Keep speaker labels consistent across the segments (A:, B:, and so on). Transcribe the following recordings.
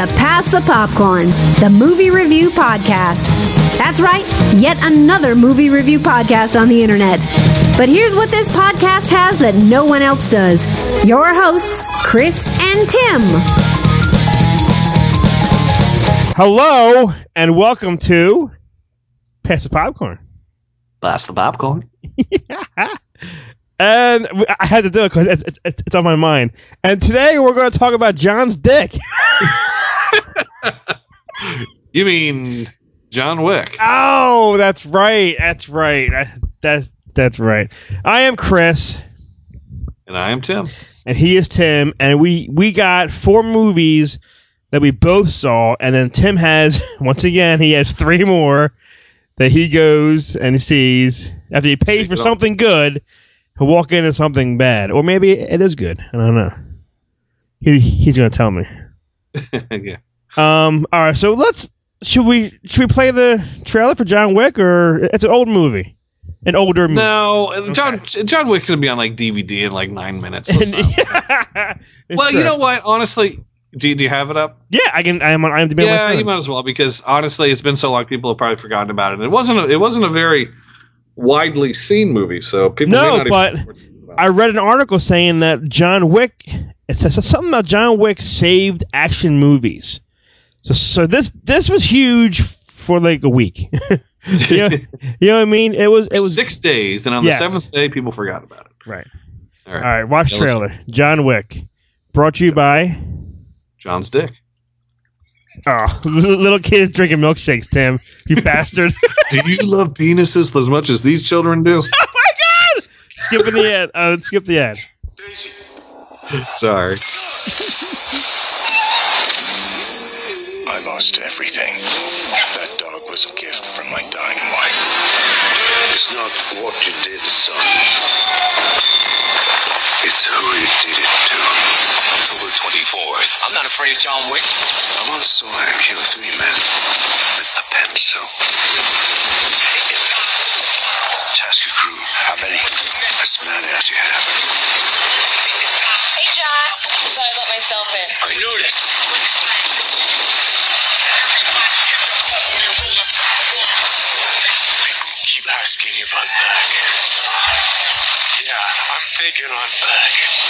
A: to Pass the Popcorn, the movie review podcast. That's right, yet another movie review podcast on the internet. But here's what this podcast has that no one else does your hosts, Chris and Tim.
B: Hello and welcome to Pass the Popcorn.
C: Pass the popcorn.
B: And I had to do it because it's, it's, it's it's on my mind. And today we're going to talk about John's dick.
C: You mean John Wick?
B: Oh, that's right. That's right. I- That's that's right. I am Chris,
C: And I am Tim.
B: and he is Tim, and we we got four movies that we both saw, and then Tim has once again he has three more that he goes and he sees after he pays for something good. He'll walk into something bad, or maybe it is good. I don't know. He he's gonna tell me.
C: yeah.
B: Um. All right. So let's. Should we should we play the trailer for John Wick or it's an old movie, an older movie.
C: No, John John Wick's gonna be on like DVD in like nine minutes.
B: It's
C: well, you know what? Honestly, do you, do you have it up?
B: Yeah, I can. I am on IMDb.
C: yeah, you might as well because honestly, it's been so long. People have probably forgotten about it. It wasn't. A, it wasn't a very widely seen movie, so people.
B: No, but I read an article saying that John Wick. It says something about John Wick saved action movies. So so this this was huge for like a week. you, know, you know what I mean? It was it was
C: six days. Then on
B: Yes.
C: the seventh day, people forgot about it.
B: right.
C: All right,
B: All right, watch trailer. John Wick, brought to you by.
C: John's dick.
B: Oh, little kids drinking milkshakes, Tim. You bastard.
C: do you love penises as much as these children do?
B: Oh my god! Skipping the ad. Uh, skip the ad.
C: Sorry.
D: I lost everything. That dog was a gift from my dying wife.
E: It's not what you did, son. It's who you did it to.
D: October 24th.
F: I'm not afraid of John Wick.
E: I once saw him kill three men with a pencil. Task your crew.
D: How many?
E: Many as you have.
G: Hey, John. Thought I let myself in.
D: I noticed. People keep asking if I'm back. Yeah, I'm thinking I'm back.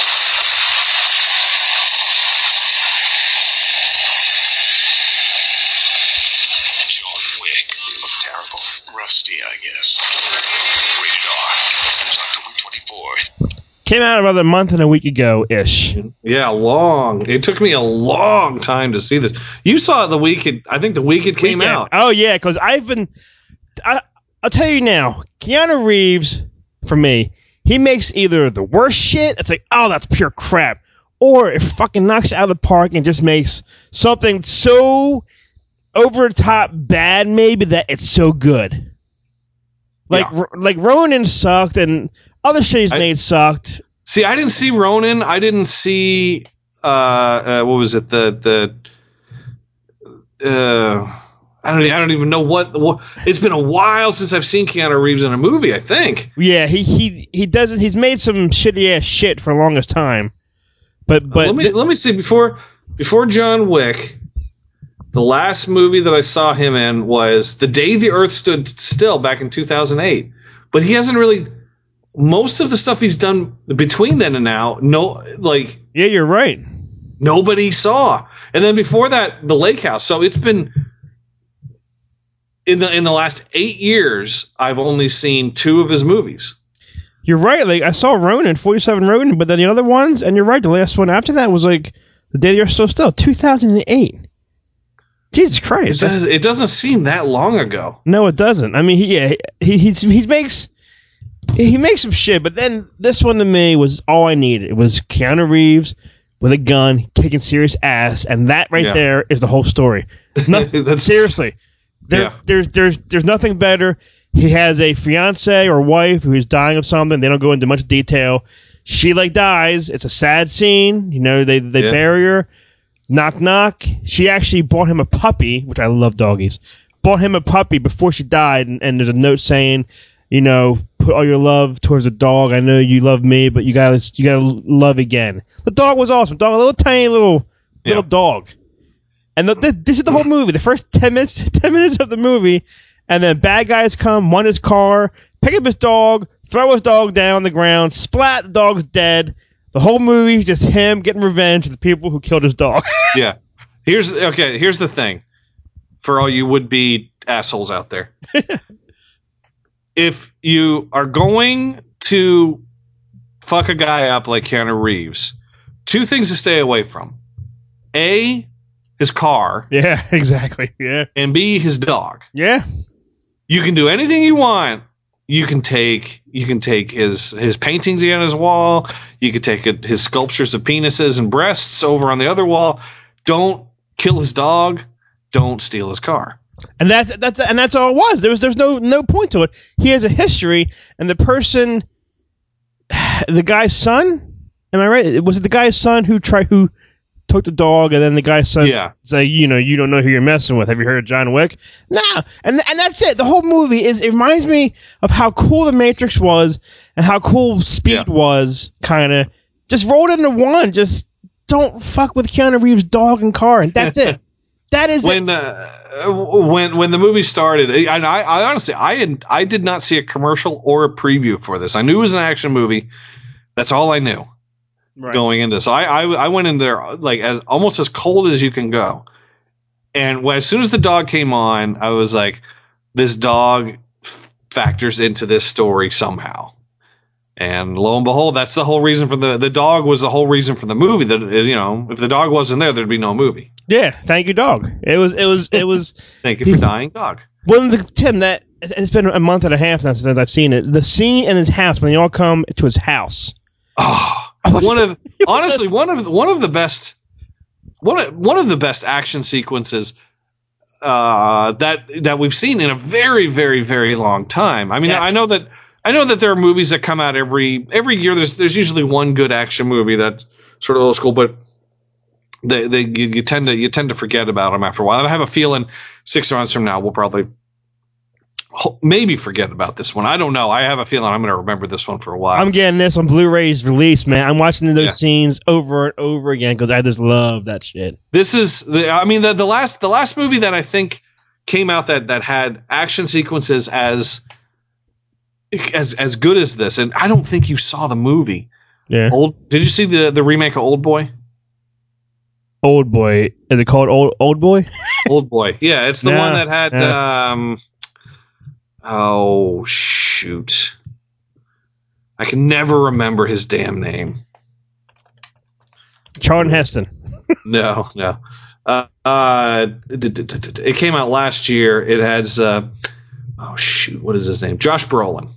B: Came out about a month and a week ago ish.
C: Yeah, long. It took me a long time to see this. You saw it the week it. I think the week it came
B: Weekend.
C: out.
B: Oh yeah, because I've been. I, I'll tell you now, Keanu Reeves, for me, he makes either the worst shit. It's like, oh, that's pure crap, or it fucking knocks it out of the park and just makes something so over the top bad, maybe that it's so good. Like
C: Yeah.
B: Like Ronin sucked, and other shit he's
C: I-
B: made sucked.
C: See, I didn't see Ronin. I didn't see. Uh, uh what was it? The the. Uh, I don't. I don't even know what, what. It's been a while since I've seen Keanu Reeves in a movie. I think.
B: Yeah, he he he doesn't. He's made some shitty ass shit for the longest time, but but
C: let me let me see before before John Wick. The last movie that I saw him in was The Day the Earth Stood Still back in 2008. But he hasn't really most of the stuff he's done between then and now, no like
B: yeah, you're right.
C: nobody saw. And then before that, The Lake House. So it's been in the in the last 8 years I've only seen two of his movies.
B: You're right. Like I saw Ronin, 47 Ronin, but then the other ones, and you're right. The last one after that was like the day you're so still, 2008. Jesus
C: It
B: Christ!
C: does it doesn't seem that long ago.
B: no, it doesn't. I mean, he yeah, he he he makes he makes some shit, but then this one to me was all I needed. It was Keanu Reeves with a gun kicking serious ass, and that right
C: Yeah.
B: there is the whole story. Nothing, seriously. There's
C: Yeah.
B: there's there's there's nothing better. He has a fiance or wife who's dying of something. They don't go into much detail. She like dies. It's a sad scene. You know, they they
C: Yeah.
B: bury her. Knock knock. She actually bought him a puppy, which I love doggies. Bought him a puppy before she died, and, and there's a note saying, you know, put all your love towards the dog. I know you love me, but you gotta you gotta love again. The dog was awesome. Dog, a little tiny little
C: Yeah.
B: little dog. And the, the, this is the whole movie. The first ten minutes, ten minutes of the movie, and then bad guys come, run his car, pick up his dog, throw his dog down on the ground, splat, the dog's dead. The whole movie is just him getting revenge of the people who killed his dog.
C: Yeah. Here's okay. Here's the thing, for all you would be assholes out there. if you are going to fuck a guy up like Keanu Reeves, two things to stay away from: a, his car,
B: yeah, exactly. Yeah,
C: and b, his dog.
B: yeah.
C: You can do anything you want. You can take you can take his his paintings on his wall. You could take it, his sculptures of penises and breasts over on the other wall. Don't kill his dog. Don't steal his car.
B: And that's that's and that's all it was. There was there's no no point to it. He has a history, and the person, the guy's son. Am I right? Was it the guy's son who tried who took the dog, and then the guy's son
C: Yeah.
B: say, you know, you don't know who you're messing with. Have you heard of John Wick? No, and and that's it. The whole movie is it reminds me of how cool the Matrix was and how cool Speed
C: Yeah.
B: was. Kind of just rolled into one. Just don't fuck with Keanu Reeves' dog and car, and that's it. That is it.
C: when uh, when when the movie started, and I, I honestly I had, I did not see a commercial or a preview for this. I knew it was an action movie. That's all I knew
B: Right.
C: going into. So I, I I went in there like as almost as cold as you can go. And when, as soon as the dog came on, I was like, this dog f- factors into this story somehow. And lo and behold, that's the whole reason for the the dog was the whole reason for the movie. That uh, you know, if the dog wasn't there, there'd be no movie.
B: Yeah, thank you, dog. It was it was it was
C: Thank you for dying, dog.
B: Well, the Tim that it's been a month and a half now since I've seen it. The scene in his house when they all come to his house.
C: Oh, one of honestly one of one of the best one of, one of the best action sequences uh, that that we've seen in a very very very long time. I mean,
B: Yes.
C: I know that I know that there are movies that come out every every year. There's there's usually one good action movie that's sort of old school, but they they you, you tend to you tend to forget about them after a while. And I have a feeling six months from now we'll probably maybe forget about this one. I don't know. I have a feeling I'm going to remember this one for a while.
B: I'm getting this on Blu-ray's release, man. I'm watching those
C: Yeah.
B: scenes over and over again because I just love that shit.
C: this is the I mean the the last the last movie that I think came out that that had action sequences as as as good as this and I don't think you saw the movie.
B: Yeah.
C: Old Did you see the the remake of Old Boy?
B: Old boy, is it called Old Old Boy?
C: Old Boy. Yeah, it's the
B: Yeah,
C: one that had
B: yeah.
C: um oh shoot. I can never remember his damn name.
B: Charlton Heston.
C: No, no. Uh, uh, it came out last year. It has, uh, oh shoot, what is his name? Josh Brolin.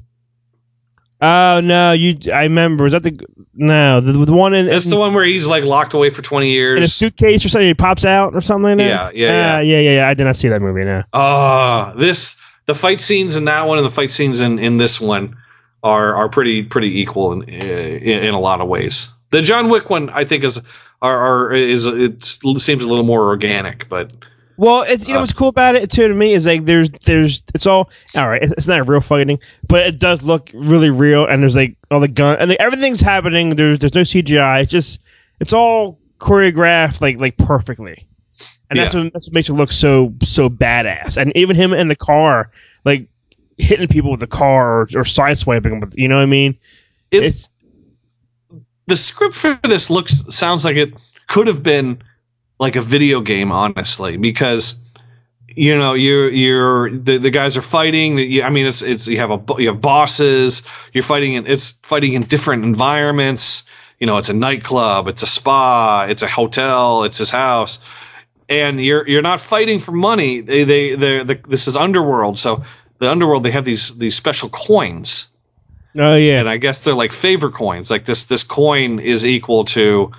B: Oh no, you. I remember. Is that the no the, the one in,
C: That's the one where he's like locked away for twenty years
B: in a suitcase or something? He pops out or something like that.
C: Yeah, yeah,
B: Ah, yeah, yeah, yeah. I did not see that movie. No.
C: Ah, this the fight scenes in that one and the fight scenes in, in this one are are pretty pretty equal in, in in a lot of ways. The John Wick one, I think, is are, are is it seems a little more organic, but
B: Well, it's you know
C: Uh,
B: what's cool about it too to me is like there's there's it's all all right. It's, it's not a real fighting, but it does look really real. And there's like all the gun and like, everything's happening. There's there's no CGI. It's just it's all choreographed like like perfectly, and that's what that's what makes it look so so badass. And even him in the car, like hitting people with the car or, or sideswiping them with you know what I mean.
C: It-
B: it's
C: the script for this looks sounds like it could have been like a video game honestly because you know you're you're the, the guys are fighting you- i mean it's it's you have a you have bosses you're fighting in it's fighting in different environments. You know it's a nightclub it's a spa it's a hotel it's his house. And you're you're not fighting for money. They they they the, this is underworld. So the underworld they have these these special coins.
B: Oh yeah.
C: And I guess they're like favor coins. Like this, this coin is equal to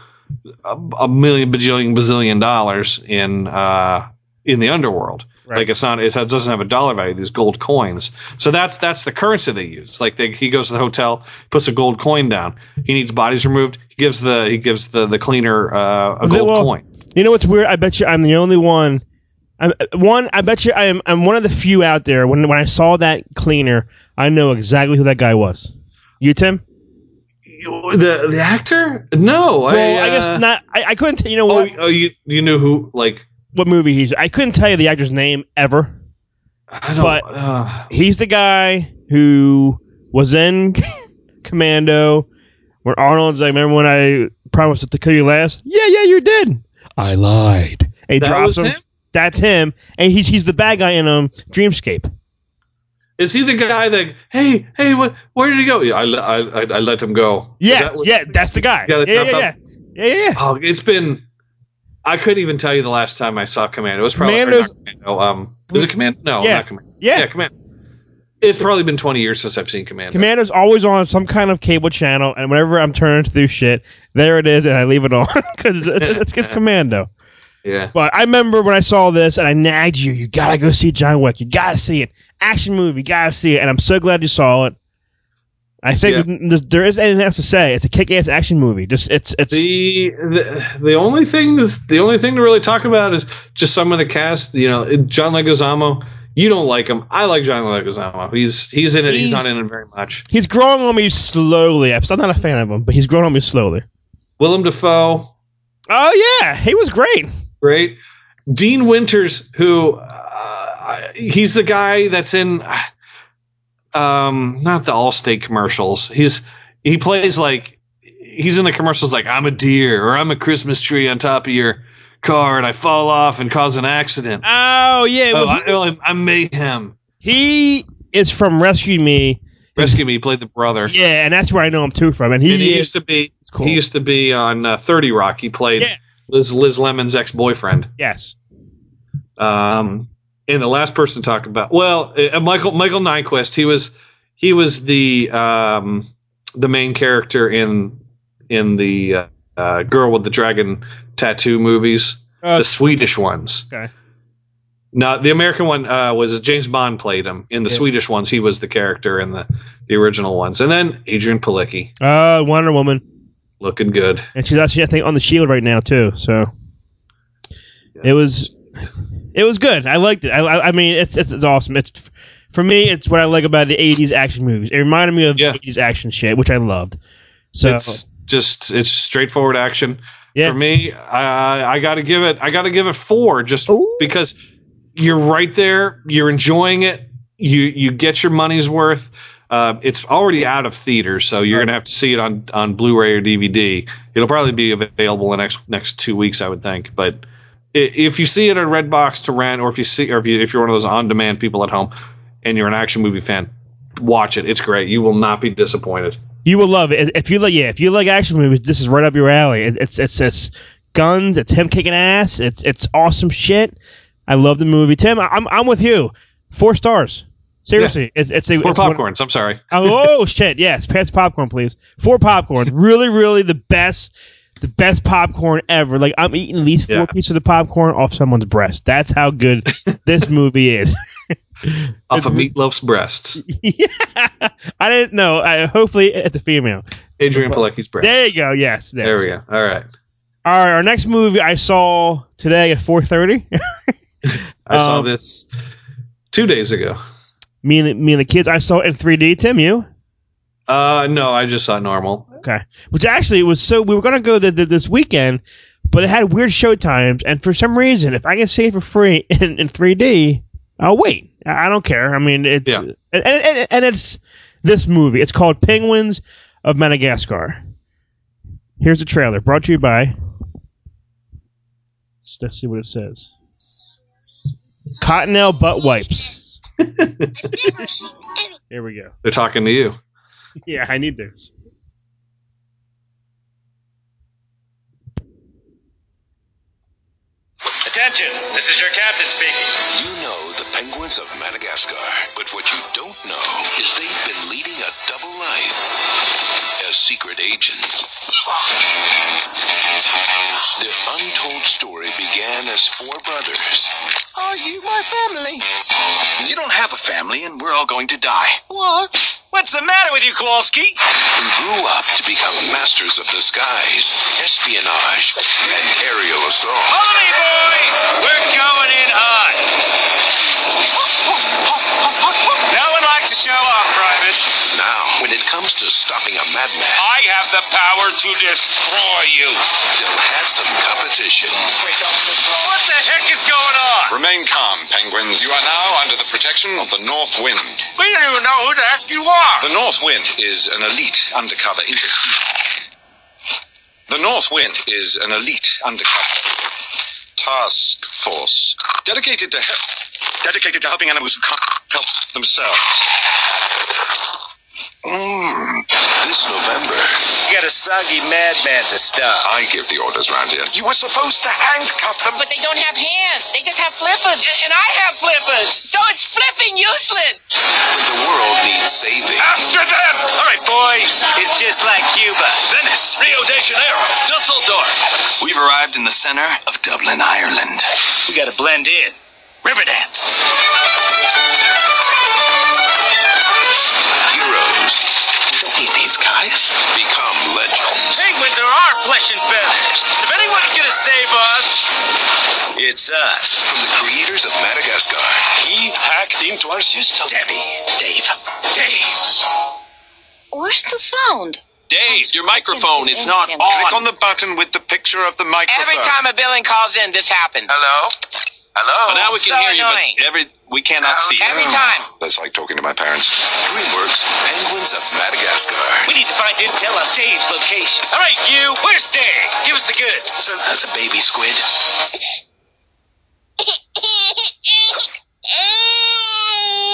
C: a, a million bajillion bazillion dollars in uh, in the underworld.
B: Right.
C: Like it's not, it doesn't have a dollar value. These gold coins. So that's that's the currency they use. Like they, he goes to the hotel, puts a gold coin down. He needs bodies removed. He gives the he gives the the cleaner uh, a gold
B: well,
C: coin.
B: You know what's weird? I bet you I'm the only one. I'm, one, I bet you I am. I'm one of the few out there. When when I saw that cleaner, I know exactly who that guy was. You, Tim?
C: The the actor? No,
B: Well, I,
C: uh,
B: guess not. I, I couldn't. t- You know
C: Oh,
B: what?
C: oh, you you knew who like
B: what movie he's. I couldn't tell you the actor's name ever.
C: I don't.
B: But-
C: uh,
B: He's the guy who was in Commando. When Arnold's like, remember when I promised to kill you last? Yeah, yeah, you did. I lied. And he
C: That
B: drops him.
C: him?
B: That's him, and he's he's the bad guy in um Dreamscape.
C: Is he the guy that? Hey, hey, what? Where did he go? Yeah, I, I, I, I let him go.
B: Yes,
C: that
B: yeah, that's the guy.
C: Yeah,
B: Yeah,
C: the
B: yeah, yeah, yeah, yeah, yeah.
C: Oh, it's been. I couldn't even tell you the last time I saw Commando. It was probably or
B: Commando's-
C: not Commando. Um, is it Commando? No,
B: Yeah.
C: not Commando.
B: Yeah.
C: yeah, Commando. It's probably been twenty years since I've seen Commando.
B: Commando's always on some kind of cable channel, and whenever I'm turning through shit, there it is, and I leave it on because it's, it's, it's Commando.
C: Yeah,
B: But I remember when I saw this, and I nagged you, you gotta go see John Wick, you gotta see it, action movie, you gotta see it, and I'm so glad you saw it. I think
C: Yeah.
B: there's, there is anything else to say. It's a kick-ass action movie. Just it's it's
C: the, the the only thing is the only thing to really talk about is just some of the cast. You know, John Leguizamo. You don't like him. I like John Leguizamo. He's he's in it. He's,
B: He's-
C: not in it very much.
B: he's growing on me slowly. I'm still not a fan of him, but he's growing on me slowly.
C: Willem Dafoe,
B: Oh yeah, he was great.
C: Great. Dean Winters, who uh, he's the guy that's in, um, not the Allstate commercials. He's he plays like he's in the commercials like I'm a deer or I'm a Christmas tree on top of your car and I fall off and cause an accident.
B: Oh yeah,
C: Oh,
B: well,
C: I, oh, I'm mayhem.
B: he is from Rescue Me.
C: Rescue Me. He played the brother.
B: Yeah, and that's where I know him too from. And he,
C: and he
B: is
C: used to be
B: cool.
C: he used to be on uh, Thirty Rock. He played
B: Yeah.
C: Liz Liz Lemon's ex boyfriend.
B: yes.
C: Um, and the last person to talk about, well, uh, Michael Michael Nyqvist. He was he was the um, the main character in in the uh, uh, Girl with the Dragon Tattoo movies,
B: Uh,
C: the Swedish ones.
B: okay.
C: No, the American one uh, was James Bond played him. In the
B: Yeah.
C: Swedish ones, he was the character in the the original ones. And then Adrianne Palicki,
B: Uh, Wonder Woman,
C: looking good.
B: and she's actually I think on the Shield right now too. So it was it was good. I liked it. I, I, I mean, it's, it's it's awesome. It's for me, it's what I like about the '80s action movies. It reminded me of
C: Yeah.
B: '80s action shit, which I loved. So
C: it's just it's straightforward action.
B: yeah,
C: For me, I I got to give it I got to give it four just
B: Ooh.
C: because you're right there, you're enjoying it, you you get your money's worth. Uh, it's already out of theaters, so you're gonna have to see it on on Blu-ray or DVD. It'll probably be available in the next next two weeks, I would think. But if you see it at Redbox to rent, or if you see, or if you if you're one of those on-demand people at home, and you're an action movie fan, watch it. It's great. You will not be disappointed.
B: you will love it if you like. Yeah, if you like action movies, this is right up your alley. It, it's it's it's guns. It's him kicking ass. It's it's awesome shit. I love the movie. Tim, I'm I'm with you. Four stars. Seriously, it's it's a
C: Four
B: it's one-
C: popcorns. I'm sorry.
B: Oh, oh shit! Yes, pass popcorn, please. Four popcorns. really, really the best, the best popcorn ever. Like I'm eating at least four
C: Yeah.
B: pieces of popcorn off someone's breast. That's how good this movie is.
C: Off of Meatloaf's breasts.
B: yeah, I didn't know. I, hopefully, it's a female.
C: Adrianne Palicki's breasts.
B: There you go. Yes,
C: There we go. All right.
B: All right, our next movie I saw today at 4:30.
C: I saw
B: Um,
C: this two days ago.
B: Me and me and the kids. I saw it in 3D. Tim, you?
C: Uh, no, I just saw normal.
B: Okay. Which actually was so we were gonna go the, the, this weekend, but it had weird show times, and for some reason, if I can see it for free in, in 3D, I'll wait. I I don't care. I mean, it's
C: Yeah.
B: and, and, and it's this movie. It's called Penguins of Madagascar. Here's a trailer, brought to you by. Let's, let's see what it says. Cottonelle butt wipes.
G: I've never seen any.
B: Here we go.
C: They're talking to you.
B: Yeah, I need this.
F: Attention, this is your captain speaking.
E: You know the penguins of Madagascar, but what you don't know is they've been leading a double life as secret agents. Their untold story began as four brothers
F: Are you my family?
E: You don't have a family, and we're all going to die.
F: What? What's the matter with you, Kowalski?
E: Who grew up to become masters of disguise, espionage, and aerial assault.
F: Follow me, boys! We're going in hot. No one likes to show off, Private.
E: Now, when it comes to stopping a madman,
F: I have the power to destroy you.
E: they'll have some competition.
F: What the heck is going on?
H: Remain calm, penguins. You are now under the protection of the North Wind.
F: We don't even know who the heck you are.
H: The North Wind is an elite undercover interstellar. The North Wind is an elite undercover task force dedicated to help, dedicated to helping animals who can't help themselves.
E: Mm, this November,
F: You got a soggy madman to stop.
H: I give the orders round here.
E: you were supposed to handcuff them.
G: But they don't have hands. They just have flippers. And, and I have flippers. So it's flipping useless.
E: The world needs saving.
F: After them! All right, boys. It's just like Cuba. Venice, Rio de Janeiro, Dusseldorf.
E: We've arrived in the center of Dublin, Ireland.
F: We gotta blend in. Riverdance.
E: Heroes
F: We don't need these guys.
E: become legends.
F: Penguins are our flesh and feathers. If anyone's gonna save us, it's us.
E: From the creators of Madagascar,
F: He hacked into our system. Debbie, Dave, Dave.
G: Where's the sound?
H: Dave, your microphone, it's not on. Click on the button with the picture of the microphone.
I: Every time a billing calls in, this happens.
F: Hello? Hello?
H: But now we can
I: So
H: hear
I: annoying.
H: you, but every we cannot see you.
I: Every time. Oh.
E: that's like talking to my parents. DreamWorks, Penguins of Madagascar.
F: We need to find intel on Dave's location. All right, you. Where's Dave? Give us the goods.
E: That's a baby squid.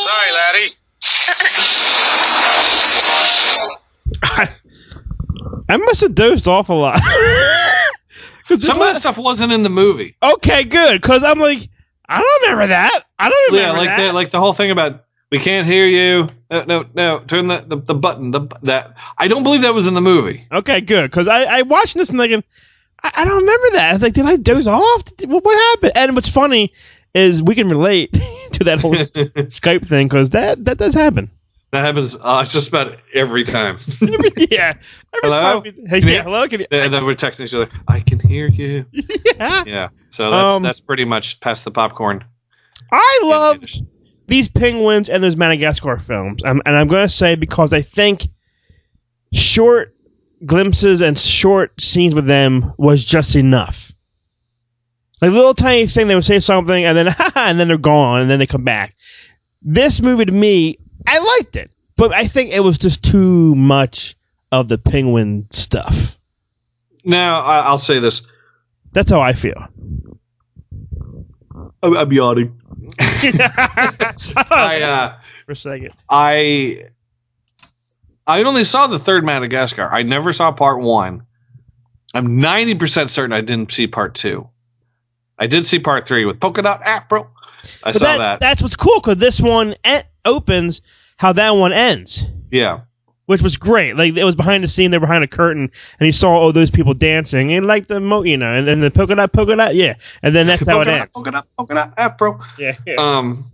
F: Sorry, laddie.
B: I must have dozed off a lot.
C: Some of that stuff wasn't in the movie.
B: Okay, good. Because I'm like, I don't remember that. I don't
C: Yeah,
B: remember
C: like
B: that.
C: the like the whole thing about we can't hear you. No, no, no. Turn the, the, the button. The that I don't believe that was in the movie.
B: Okay, good. Because I, I watched this and thinking, I, I don't remember that. I was like, did I doze off? Did- what, what happened? And what's funny is we can relate to that whole Skype thing because that that does happen.
C: That happens uh, just about every time.
B: yeah. Every
C: Hello?
B: time we- hey, yeah, hello. Can you,
C: and then we're texting each other. I can hear you.
B: yeah.
C: Yeah. So that's
B: Um,
C: that's pretty much past the popcorn.
B: I loved these penguins and those Madagascar films, um, and I'm going to say because I think short glimpses and short scenes with them was just enough. Like a little tiny thing, they would say something, and then and then they're gone, and then they come back. This movie to me, I liked it, but I think it was just too much of the penguin stuff.
C: Now I, I'll say this.
B: That's how I feel.
C: I'm, I'm yawning.
B: I
C: uh,
B: for a second.
C: I I only saw the third Madagascar. I never saw part one. I'm 90% certain I didn't see part two. I did see part three with Polka Dot Afro. I
B: But
C: saw
B: that's,
C: that.
B: That's what's cool because this one e- opens how that one ends,
C: Yeah.
B: which was great. Like it was behind the scene, they're behind a curtain, and you saw all those people dancing and like the mo, you know, and then the polka dot, polka dot, yeah, and then that's how it ends.
C: Polka Dot, Polka Dot Afro.
B: Yeah, yeah.
C: Um,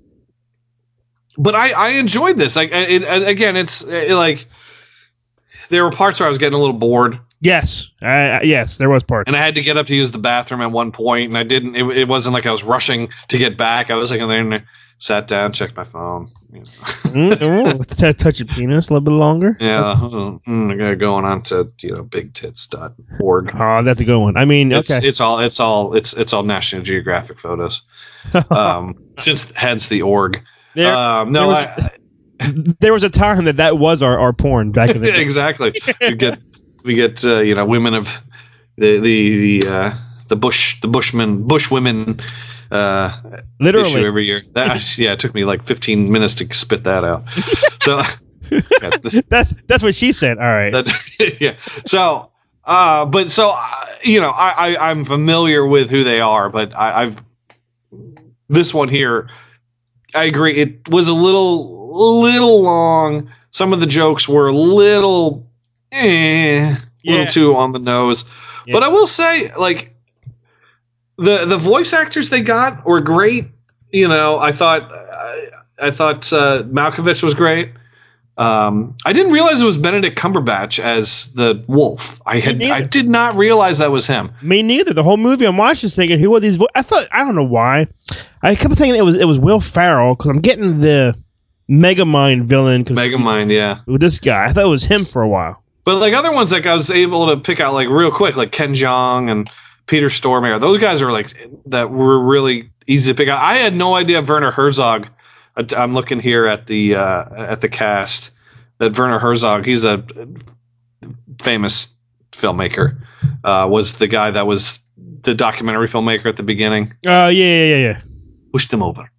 C: but I, I enjoyed this. Like, it, it- again, it's uh like there were parts where I was getting a little bored,
B: yes, I, I- yes, there was parts.
C: and I had to get up to use the bathroom at one point, and I didn't. It, it wasn't like I was rushing to get back. I was like, and then sat down, checked my phone. You know.
B: mm, ooh, touch your penis a little bit longer.
C: Yeah, uh, mm, I got going on to you know bigtits.org.
B: Oh, that's a good one. I mean,
C: It's
B: okay,
C: it's all it's all it's it's all National Geographic photos. Um, since hence the org.
B: there,
C: um, no,
B: there was-
C: I,
B: there was a time that that was our, our porn back in the day.
C: exactly. We get we get uh, you know women of the the the uh, the bush the bushmen bush women uh, issue
B: Literally,
C: every year. That yeah, it took me like 15 minutes to spit that out. So yeah, this-
B: that's that's what she said. All right,
C: That, yeah. So, uh, but so uh, you know, I, I I'm familiar with who they are, but I, I've this one here. I agree. It was a little little long. Some of the jokes were a little, eh, a
B: Yeah.
C: little too on the nose.
B: Yeah.
C: But I will say, like the the voice actors they got were great. You know, I thought I, I thought uh, Malkovich was great. Um, I didn't realize it was Benedict Cumberbatch as the wolf. I had. I did not realize that was him.
B: Me neither. The whole movie, I'm watching, thinking, who are these? Vo-? I thought I don't know why. I kept thinking it was it was Will Ferrell because I'm getting the Megamind villain.
C: Megamind, yeah.
B: With this guy, I thought it was him for a while.
C: But like other ones, like I was able to pick out like real quick, like Ken Jeong and Peter Stormare. Those guys are like that were really easy to pick out. I had no idea Werner Herzog. uh, I'm looking here at the uh, at the cast that Werner Herzog. He's a famous filmmaker. Uh, was the guy that was the documentary filmmaker at the beginning.
B: Oh yeah, yeah, yeah, yeah.
C: Push them over.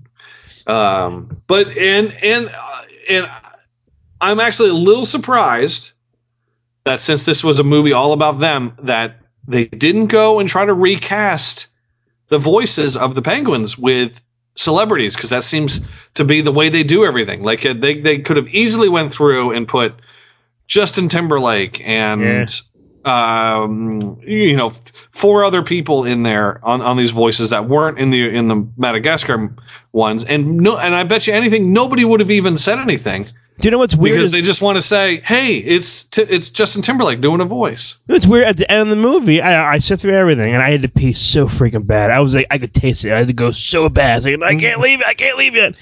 C: Um, but and and uh, and I'm actually a little surprised that since this was a movie all about them, that they didn't go and try to recast the voices of the penguins with celebrities because that seems to be the way they do everything. Like uh, they they could have easily went through and put Justin Timberlake and um, you know four other people in there on, on these voices that weren't in the in the Madagascar ones, and no, and I bet you anything nobody would have even said anything
B: Do you know what's weird?
C: because they just want to say, "Hey, it's t- it's Justin Timberlake doing a voice."
B: It's weird. At the end of the movie, I, I sit through everything, and I had to pee so freaking bad. I was like, I could taste it. I had to go so bad. I, was like, I mm-hmm. can't leave it. I can't leave it.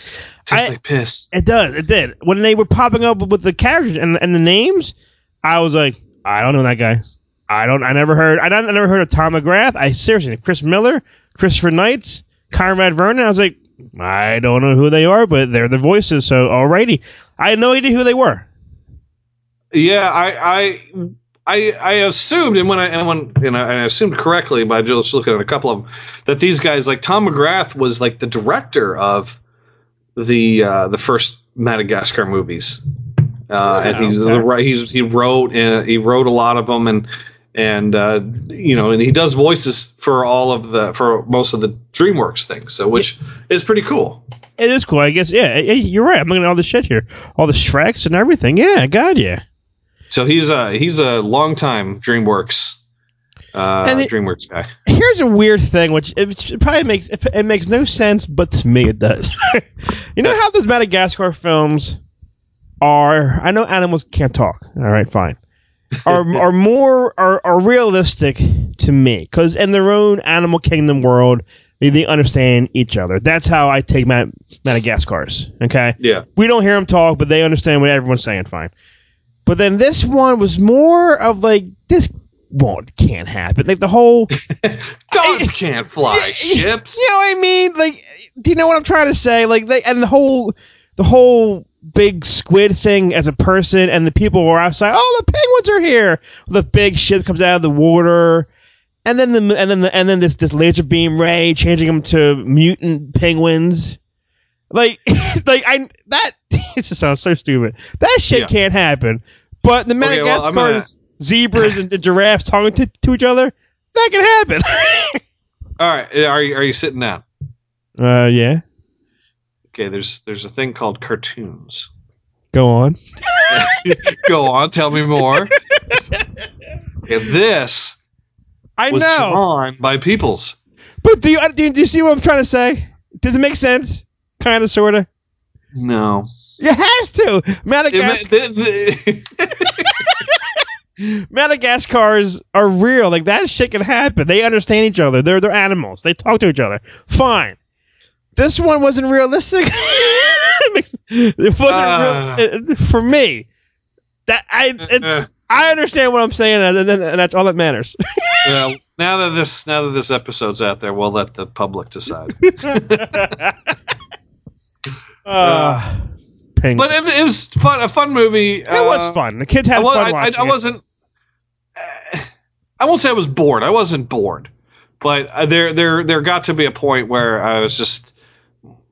C: Tastes
B: I-
C: like piss.
B: It does. It did. When they were popping up with the characters and, and the names, I was like, I don't know that guy. I don't. I never heard. I, I never heard of Tom McGrath. I seriously, Chris Miller, Christopher Knights, Conrad Vernon. I was like, I don't know who they are, but they're the voices. So alrighty, I had no idea who they were.
C: Yeah, I I I, I assumed, and when I and when you know, and I assumed correctly by just looking at a couple of them, that these guys like Tom McGrath was like the director of the uh, the first Madagascar movies, uh, and he's the right. He's he wrote and he wrote a lot of them, and and uh, you know, and he does voices for all of the for most of the DreamWorks things, so which is pretty cool.
B: It is cool, I guess. Yeah, you're right. I'm looking at all the shit here, all the Shreks and everything. Yeah, God, yeah.
C: So he's a he's a long time DreamWorks uh,
B: And it-
C: DreamWorks guy.
B: Here's a weird thing, which it, it probably makes it, it makes no sense, but to me it does. you know how those Madagascar films are? I know animals can't talk. All right, fine. Are are more are, are realistic to me because in their own animal kingdom world, they, they understand each other. That's how I take Mad, Madagascar's. Okay.
C: Yeah.
B: We don't hear them talk, but they understand what everyone's saying. Fine. But then this one was more of like this won't can't happen. Like the whole
C: Dogs can't fly ships.
B: you know what I mean? Like, do you know what I'm trying to say? Like, they, and the whole, the whole big squid thing as a person, and the people were outside. Oh, the penguins are here. The big ship comes out of the water, and then the and then the, and then this this laser beam ray changing them to mutant penguins. Like, like I that it just sounds so stupid. That shit
C: Yeah.
B: can't happen. But the
C: Okay, well,
B: Madagascar's zebras and the giraffes talking to, to each other, that can happen.
C: All right, are you are you sitting down?
B: uh, yeah.
C: Okay, there's there's a thing called cartoons.
B: Go on.
C: Go on, tell me more. and this
B: I
C: was
B: know,
C: drawn by Peoples.
B: but do you, do you do you see what I'm trying to say? Does it make sense? Kind of, sort of.
C: No,
B: You have to. Madagascar, Madagascars are real. Like that shit can happen. They understand each other. They're they're animals. They talk to each other. Fine. This one wasn't realistic. it makes- it wasn't
C: Ah.
B: real it- for me. That I it's I understand what I'm saying, and, and, and that's all that matters.
C: well, now that this now that this episode's out there, we'll let the public decide.
B: uh, penguins.
C: but it, it was fun, a fun movie.
B: it was fun. The kids had
C: I, wa-
B: fun
C: I, I, I wasn't. uh, I won't say I was bored. I wasn't bored, but uh, there, there, there got to be a point where I was just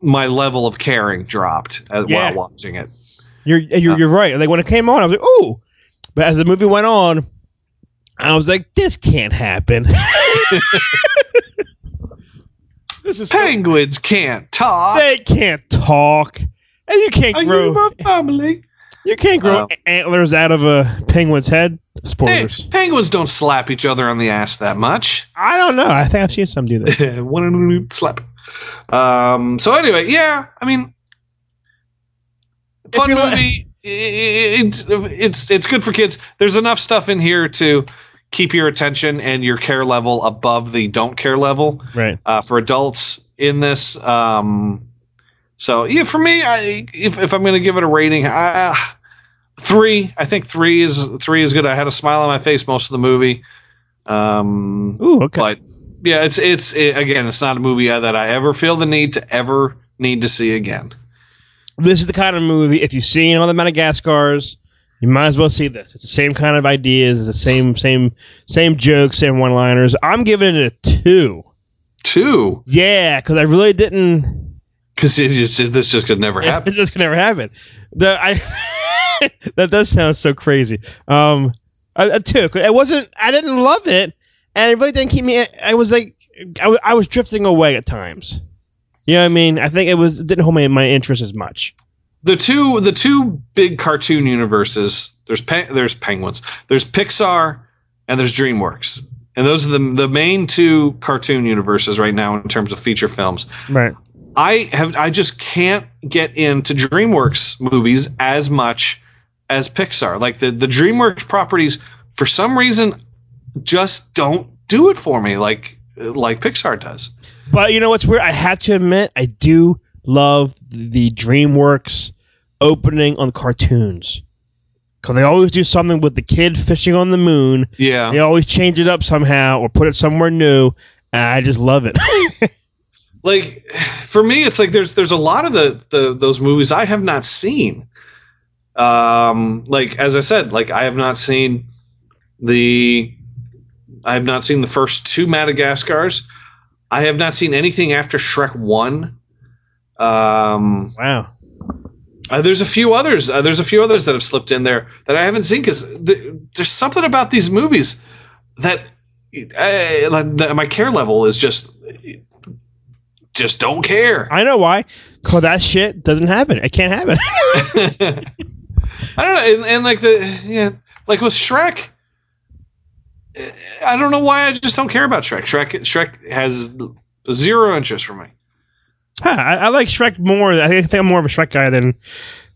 C: my level of caring dropped as,
B: Yeah.
C: while watching it.
B: You're you're, you're right. Like when it came on, I was like, "Ooh!" But as the movie went on, I was like, "This can't happen." this is so-
C: Penguins can't talk.
B: they can't talk, and you can't
C: Are
B: grow
C: you my family?
B: you can't grow a- antlers out of a penguin's head.
C: Hey,
B: Spoilers.
C: penguins don't slap each other on the ass that much.
B: I don't know. I think I've seen some do that.
C: One slap. Um. So anyway, yeah. I mean, fun
B: you li-
C: movie. It's it's it's good for kids. There's enough stuff in here to keep your attention and your care level above the don't care level.
B: right.
C: Uh, for adults in this, um, So yeah, for me, I if, if I'm going to give it a rating, uh, three. I think three is three is good. I had a smile on my face most of the movie. Um,
B: Ooh, okay.
C: but yeah, it's it's it, again, it's not a movie that I ever feel the need to ever need to see again.
B: this is the kind of movie. If you've seen all the Madagascars, you might as well see this. It's the same kind of ideas. It's the same same same jokes, same one liners. I'm giving it a two.
C: Two,
B: Yeah, because I really didn't.
C: because this just could never happen.
B: this could never happen. The I that does sound so crazy. Um, a, a two. It wasn't. I didn't love it, and it really didn't keep me. I was like, I, was drifting away at times. You know what I mean? I think it was it didn't hold my my interest as much.
C: the two the two big cartoon universes there's pe- there's penguins there's pixar and there's dreamworks and those are the the main two cartoon universes right now in terms of feature films
B: Right.
C: i have i just can't get into dreamworks movies as much as pixar like the the dreamworks properties for some reason just don't do it for me like like pixar does
B: But you know what's weird? I have to admit, I do love the DreamWorks opening on cartoons. Because they always do something with the kid fishing on the moon.
C: yeah
B: They always change it up somehow or put it somewhere new. And I just love it.
C: like for me it's like there's there's a lot of the, the those movies i have not seen um like as i said like i have not seen the i have not seen the first two madagascars i have not seen anything after shrek 1 um
B: wow.
C: uh, there's a few others uh, there's a few others that have slipped in there that i haven't seen because th- there's something about these movies that uh, like, my care level is just just don't care
B: I know why. Because that shit doesn't happen. It can't happen.
C: I don't know, and, and like the yeah, like with Shrek, I don't know why I just don't care about Shrek. Shrek Shrek has zero interest for me.
B: Huh, I, I like Shrek more. I think, I think I'm more of a Shrek guy than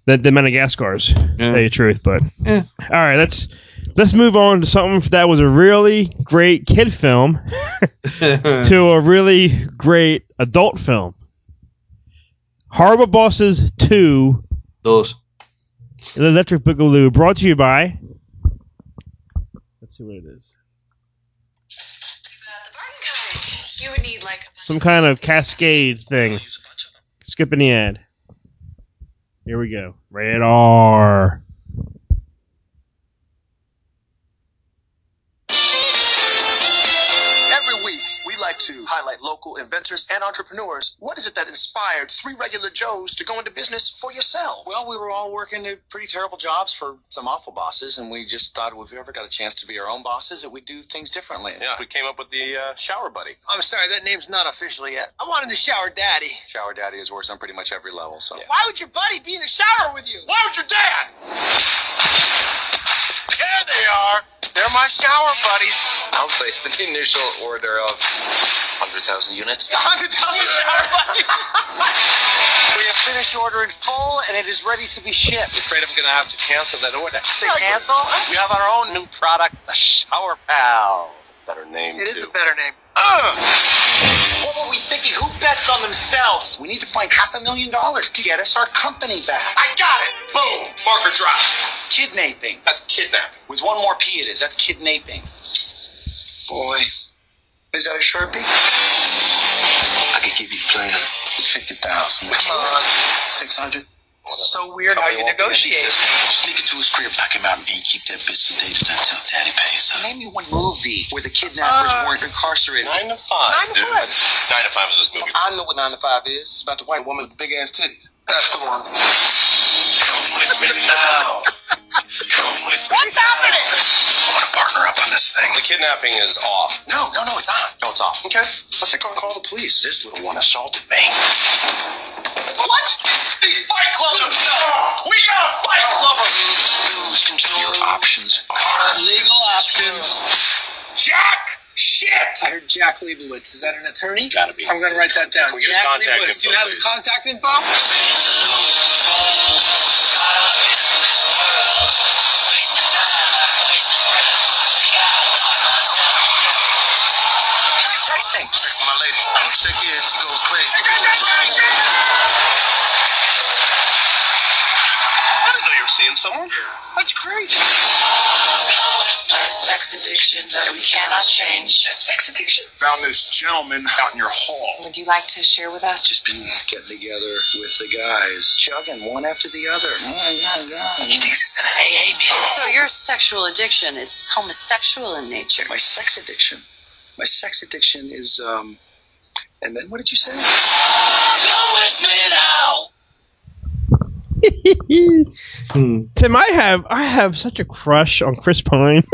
B: than, than Madagascar's. To
C: Yeah.
B: tell you the truth, but
C: Yeah.
B: all right, let's let's move on to something that was a really great kid film to a really great adult film. Horrible Bosses Two:
C: Those
B: The Electric Boogaloo, brought to you by. Let's see what it is.
J: You would need like
B: Some kind of cascade thing. Skipping the ad. Here we go. Rated
K: inventors and entrepreneurs. What is it that inspired three regular Joes to go into business for yourselves?
L: Well, we were all working at pretty terrible jobs for some awful bosses, and we just thought if we ever got a chance to be our own bosses, that we'd do things differently.
M: Yeah, we came up with the uh, shower buddy.
K: I'm sorry, that name's not official yet. I wanted the shower daddy.
L: Shower Daddy is worse on pretty much every level, so.
K: Why would your buddy be in the shower with you? Why would your dad? There they are. They're my shower buddies.
M: I'll place the initial order of 100,000 units.
K: 100,000 shower buddies.
L: We have finished order in full, and it is ready to be shipped.
M: Afraid I'm going to have to cancel that order.
L: Say cancel? We have our own new product, the Shower Pals.
M: Better name,
K: It is
M: too.
K: a better name.
L: What were we thinking? Who bets on themselves? We need to find half a million dollars to get us our company back.
K: I got it. Boom. Marker drop.
L: Kidnapping.
K: That's kidnapping.
L: With one more P it is. That's kidnapping.
K: Boy, is that a sharpie?
E: I could give you a plan. 50,000.
K: Come on.
L: 600.
K: So weird how you negotiate.
E: Sneak into his crib, knock him out, and keep that bitch sedated until daddy pays up.
L: Name me one movie where the kidnappers
K: Uh,
L: weren't incarcerated.
M: Nine to five.
K: Nine to
M: dude.
K: five.
M: Nine to five is this movie.
K: I know what 9 to 5 is. It's about the white woman with big ass titties. That's the one.
E: Come with me now. Come with me.
K: What's happening?
E: I want to partner up on this thing.
M: The kidnapping is off.
K: No, no, no, it's on.
L: No, it's off.
K: Okay. I think I'll call the police.
E: This little one assaulted me.
K: What? He's Fight Club himself. We got a Fight Club.
E: Lose control. Your options are
K: Legal options. Jack. Shit. I heard Jack Leibowitz. Is that an attorney?
M: Gotta be.
K: I'm gonna write that down.
M: Can we get his
K: Jack
M: contact
K: Leibowitz. Do you have his contact info? Seeing someone? That's great.
J: Sex addiction that we cannot change.
K: A sex addiction. Found this gentleman out in your hall.
J: Would you like to share with us?
E: Just been getting together with the guys, chugging one after the other. Yeah, yeah, yeah.
K: He thinks he's an AA meeting.
J: So your sexual addiction, it's homosexual in nature.
E: My sex addiction. My sex addiction is um. And then what did you say?
K: Come with me now.
B: Tim, I have I have such a crush on Chris Pine.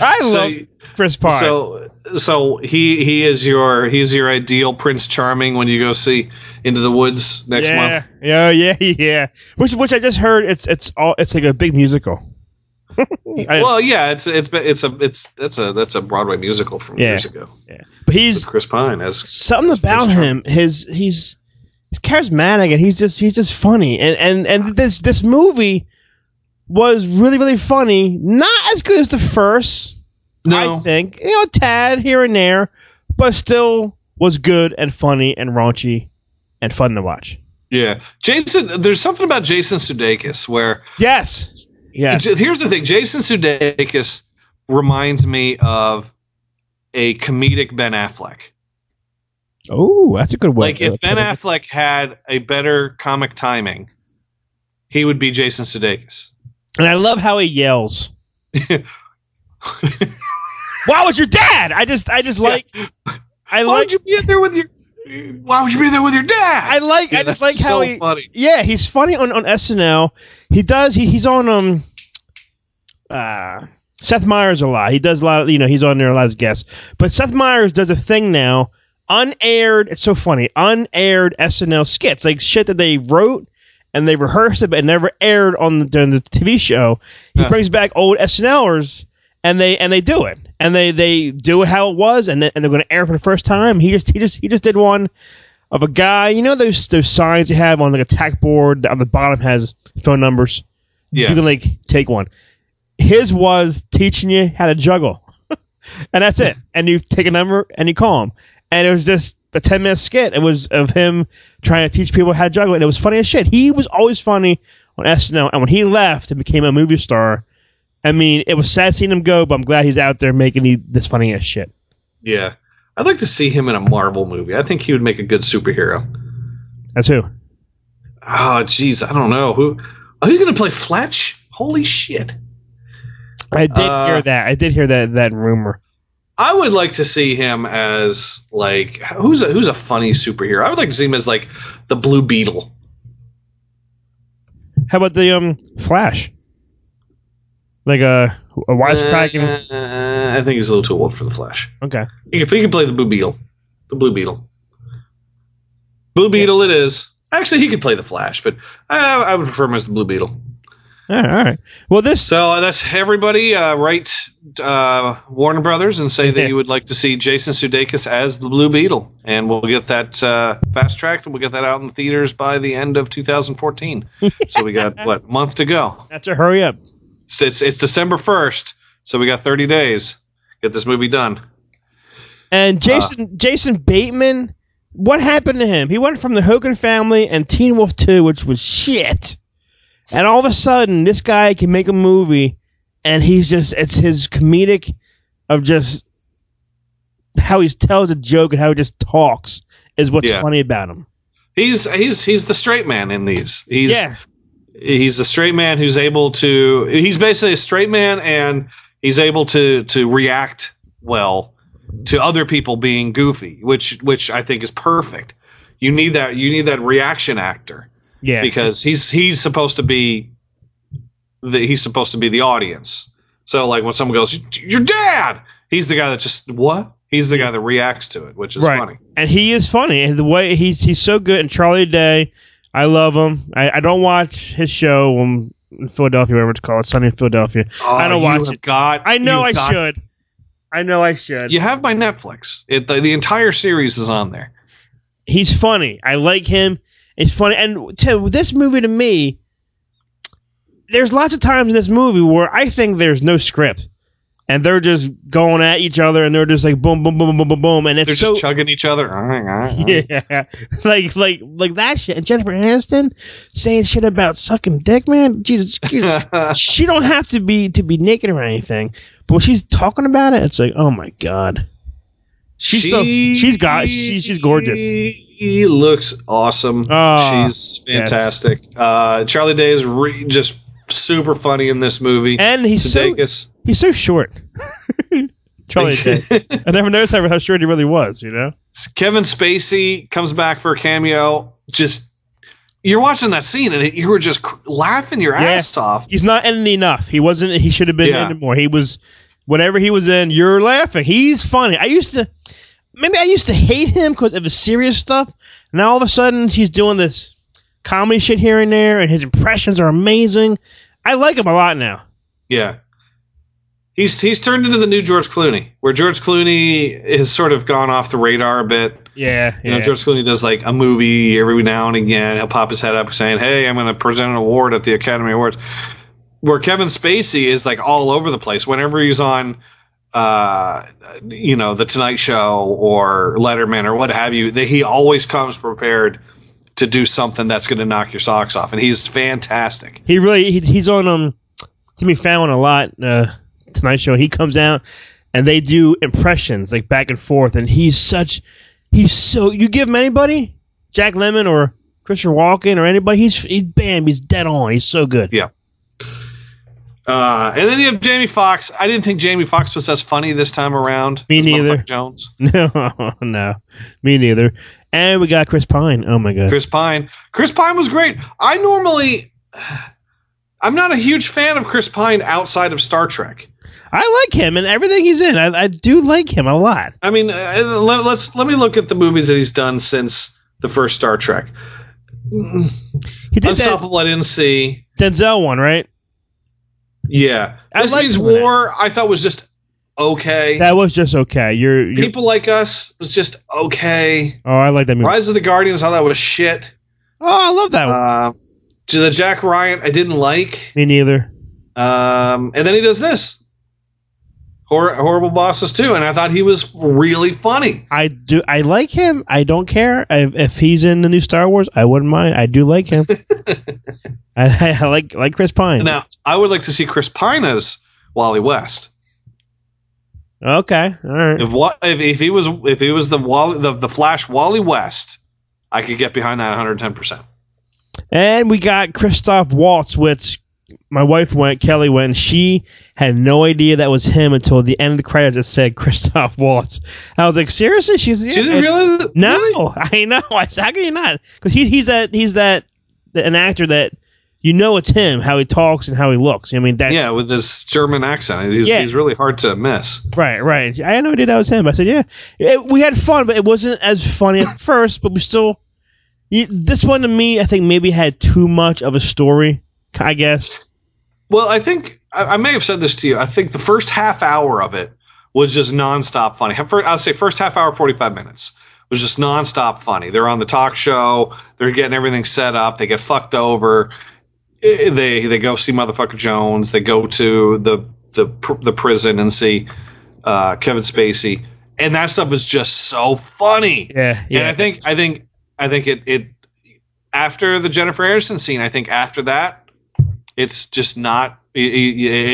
B: I love Chris Pine.
C: So, so he he is your he's your ideal Prince Charming when you go see Into the Woods next
B: yeah,
C: month.
B: Yeah, yeah, yeah. Which which I just heard it's it's all it's like a big musical.
C: Well, yeah, it's it's it's a it's that's a that's a Broadway musical from
B: Yeah.
C: years ago.
B: Yeah, but he's
C: With Chris Pine as
B: something about him. His he's he's charismatic and he's just he's just funny. And and and this this movie was really really funny. Not as good as the first. I think you know tad here and there, but still was good and funny and raunchy and fun to watch.
C: yeah. Jason, there's something about Jason Sudeikis where
B: Yes. Yes.
C: Here's the thing: Jason Sudeikis reminds me of a comedic Ben Affleck.
B: Oh, that's a good way.
C: Like if Ben Affleck had a better comic timing, he would be Jason Sudeikis.
B: And I love how he yells. Why was your dad? I just I just like I
C: Why
B: like
C: would you be in there with your? Why would you be there with your dad?
B: I like
C: Yeah,
B: I just like how
C: so
B: he
C: funny.
B: Yeah, he's funny on, on SNL. He does he, he's on um uh Seth Meyers a lot. He does a lot of, you know, he's on there a lot as guests. But Seth Meyers does a thing now, unaired, it's so funny, unaired SNL skits, like shit that they wrote and they rehearsed it but never aired on the, during the TV show. He brings back old SNLers and they and they do it. And they they do it how it was and, they- and they're going to air for the first time. He just he just he just did one of a guy, you know those those signs you have on like a tack board on the bottom has phone numbers.
C: Yeah.
B: You can like take one. His was teaching you how to juggle. and that's it. And you take a number and you call him. And it was just a 10 minute skit. It was of him trying to teach people how to juggle. And it was funny as shit. He was always funny on SNL. And when he left and became a movie star, I mean, it was sad seeing him go, but I'm glad he's out there making this funny as shit.
C: Yeah, I'd like to see him in a Marvel movie. I think he would make a good superhero.
B: That's who.
C: Oh, jeez, I don't know who. Oh, he's going to play Fletch. Holy shit!
B: I did
C: Uh,
B: hear that. I did hear that that rumor.
C: I would like to see him as like who's a who's a funny superhero. I would like to see him as like the Blue Beetle.
B: How about the um Flash? Like a a wisecracking.
C: Uh, I think he's a little too old for the Flash.
B: Okay.
C: He could, he could play the Blue Beetle. The Blue Beetle. Blue Beetle, it is. Actually, he could play the Flash, but I, I would prefer him as the Blue Beetle.
B: All right. All right. Well, this.
C: So uh, that's everybody. Uh, write uh, Warner Brothers and say that you would like to see Jason Sudeikis as the Blue Beetle, and we'll get that uh, fast tracked, and we'll get that out in the theaters by the end of 2014. so we got what month to go?
B: That's a hurry up.
C: It's, it's it's December 1st, so we got 30 days. Get this movie done.
B: And Jason Jason Bateman, what happened to him? He went from the Hogan family and Teen Wolf 2, which was shit. And all of a sudden, this guy can make a movie and he's just it's his comedic of just how he tells a joke and how he just talks is what's
C: Yeah.
B: funny about him.
C: He's he's he's the straight man in these. He's
B: Yeah.
C: he's the straight man who's able to he's basically a straight man and he's able to to react well to other people being goofy, which which I think is perfect. You need that you need that reaction actor
B: Yeah.
C: because he's he's supposed to be the he's supposed to be the audience. So like when someone goes, "Your dad," he's the guy that just what? He's the guy that reacts to it, which is
B: right.
C: funny.
B: And he is funny. And the way he's he's so good. And Charlie Day, I love him. I, I don't watch his show in Philadelphia, whatever it's called, Sunny in Philadelphia. Oh, I
C: Oh,
B: don't watch it.
C: Got,
B: I know I
C: got-
B: should. I know I should.
C: You have my Netflix. It, the, the entire series is on there.
B: He's funny. I like him. It's funny. And to, this movie to me, there's lots of times in this movie where I think there's no script. and they're just going at each other, and they're just like boom, boom, boom, boom, boom, boom, and it's
C: They're
B: so
C: just chugging each other.
B: yeah, like like like that shit. And Jennifer Aniston saying shit about sucking dick, man. Jesus, Jesus. she don't have to be to be naked or anything, but when she's talking about it, it's like, oh my god. She's so she's got she's she's gorgeous.
C: He looks awesome.
B: Oh,
C: She's fantastic. Uh, Charlie Day is re- just super funny in this movie.
B: And he's so he's so short. Charlie Day. I never noticed how, how short he really was. You know.
C: Kevin Spacey comes back for a cameo. Just you're watching that scene and you were just cr- laughing your ass off.
B: He's not in enough. He wasn't. He should have been
C: Yeah.
B: in more. He was. Whenever he was in, you're laughing. He's funny. I used to, maybe I used to hate him because of his serious stuff. Now all of a sudden he's doing this comedy shit here and there, and his impressions are amazing. I like him a lot now.
C: Yeah. He's he's turned into the new George Clooney, where George Clooney has sort of gone off the radar a bit.
B: Yeah,
C: You know,
B: yeah.
C: George Clooney does like a movie every now and again. He'll pop his head up saying, "Hey, I'm going to present an award at the Academy Awards." Where Kevin Spacey is like all over the place. Whenever he's on, uh, you know, the Tonight Show or Letterman or what have you, that he always comes prepared to do something that's going to knock your socks off, and he's fantastic.
B: He really he, he's on um Jimmy Fallon a lot. Uh, Tonight Show. He comes out and they do impressions like back and forth, and he's such he's so you give him anybody Jack Lemmon or Christopher Walken or anybody he's he's bam he's dead on. He's so good.
C: Yeah. Uh, and then you have Jamie Foxx. I didn't think Jamie Foxx was as funny this time around.
B: Me neither.
C: Jones.
B: No, no, me neither. And we got Chris Pine. Oh my god.
C: Chris Pine. Chris Pine was great. I normally, I'm not a huge fan of Chris Pine outside of Star Trek.
B: I like him and everything he's in. I, I do like him a lot.
C: I mean, uh, let, let's let me look at the movies that he's done since the first Star Trek.
B: He did
C: Unstoppable. I didn't see.
B: Denzel one, right?
C: Yeah,
B: I
C: this
B: liked
C: means
B: it.
C: war. I thought was just okay.
B: That was just okay. You're, you're
C: People like us was just okay.
B: oh, I like that movie.
C: Rise of the Guardians. I thought was shit.
B: Oh, I love that one.
C: Uh, to the Jack Ryan, I didn't like.
B: Me neither.
C: Um, and then he does this. Hor- horrible bosses too, and I thought he was really funny.
B: I do. I like him. I don't care I, if he's in the new Star Wars. I wouldn't mind. I do like him. I, I like like Chris Pine.
C: Now, I would like to see Chris Pine as Wally West.
B: Okay, all right.
C: If if, if he was if he was the Wally the, the Flash Wally West, I could get behind that 110. percent
B: And we got Christoph Waltz, which my wife went, Kelly went, and she had no idea that was him until the end of the credits. It said Christoph Waltz. I was like, seriously? She's yeah,
C: She didn't
B: it-
C: realize that-
B: No, I know. I said, how can you not? Because he, he's that he's that an actor that you know it's him, how he talks and how he looks. I mean, that
C: Yeah, with this German accent, he's,
B: Yeah.
C: he's really hard to miss.
B: Right, right. I had no idea that was him. I said, yeah. It- we had fun, but it wasn't as funny at first, but we still. You, this one to me, I think maybe had too much of a story, I guess.
C: Well, I think I, I may have said this to you. I think the first half hour of it was just nonstop funny. I'll say first half hour, forty five minutes was just nonstop funny. They're on the talk show. They're getting everything set up. They get fucked over. They they go see motherfucker Jones. They go to the the the prison and see uh, Kevin Spacey, and that stuff is just so funny.
B: Yeah,
C: And. I think I think I think it it after the Jennifer Aniston scene, I think after that, it's just not. It,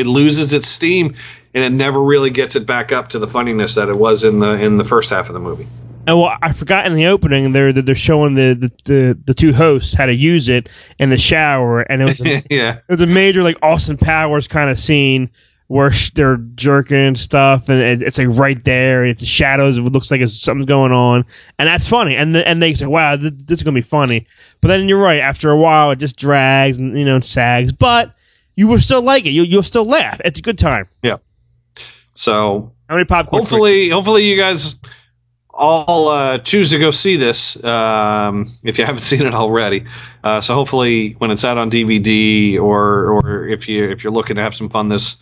C: it, loses its steam, and it never really gets it back up to the funniness that it was in the in the first half of the movie.
B: And well, I forgot in the opening they're they're showing the, the, the, the two hosts how to use it in the shower, and it was a,
C: yeah,
B: it was a major like Austin Powers kind of scene where they're jerking and stuff, and it, it's like right there, and it's the shadows. It looks like it's, something's going on, and that's funny. And and they say, "Wow, th- this is gonna be funny." But then you're right. After a while, it just drags and you know and sags, but you will still like it. You you'll still laugh. It's a good time.
C: yeah. So
B: How many popcorn?
C: hopefully, hopefully you guys all uh, choose to go see this um, if you haven't seen it already. Uh, so hopefully, when it's out on DVD or or if you if you're looking to have some fun this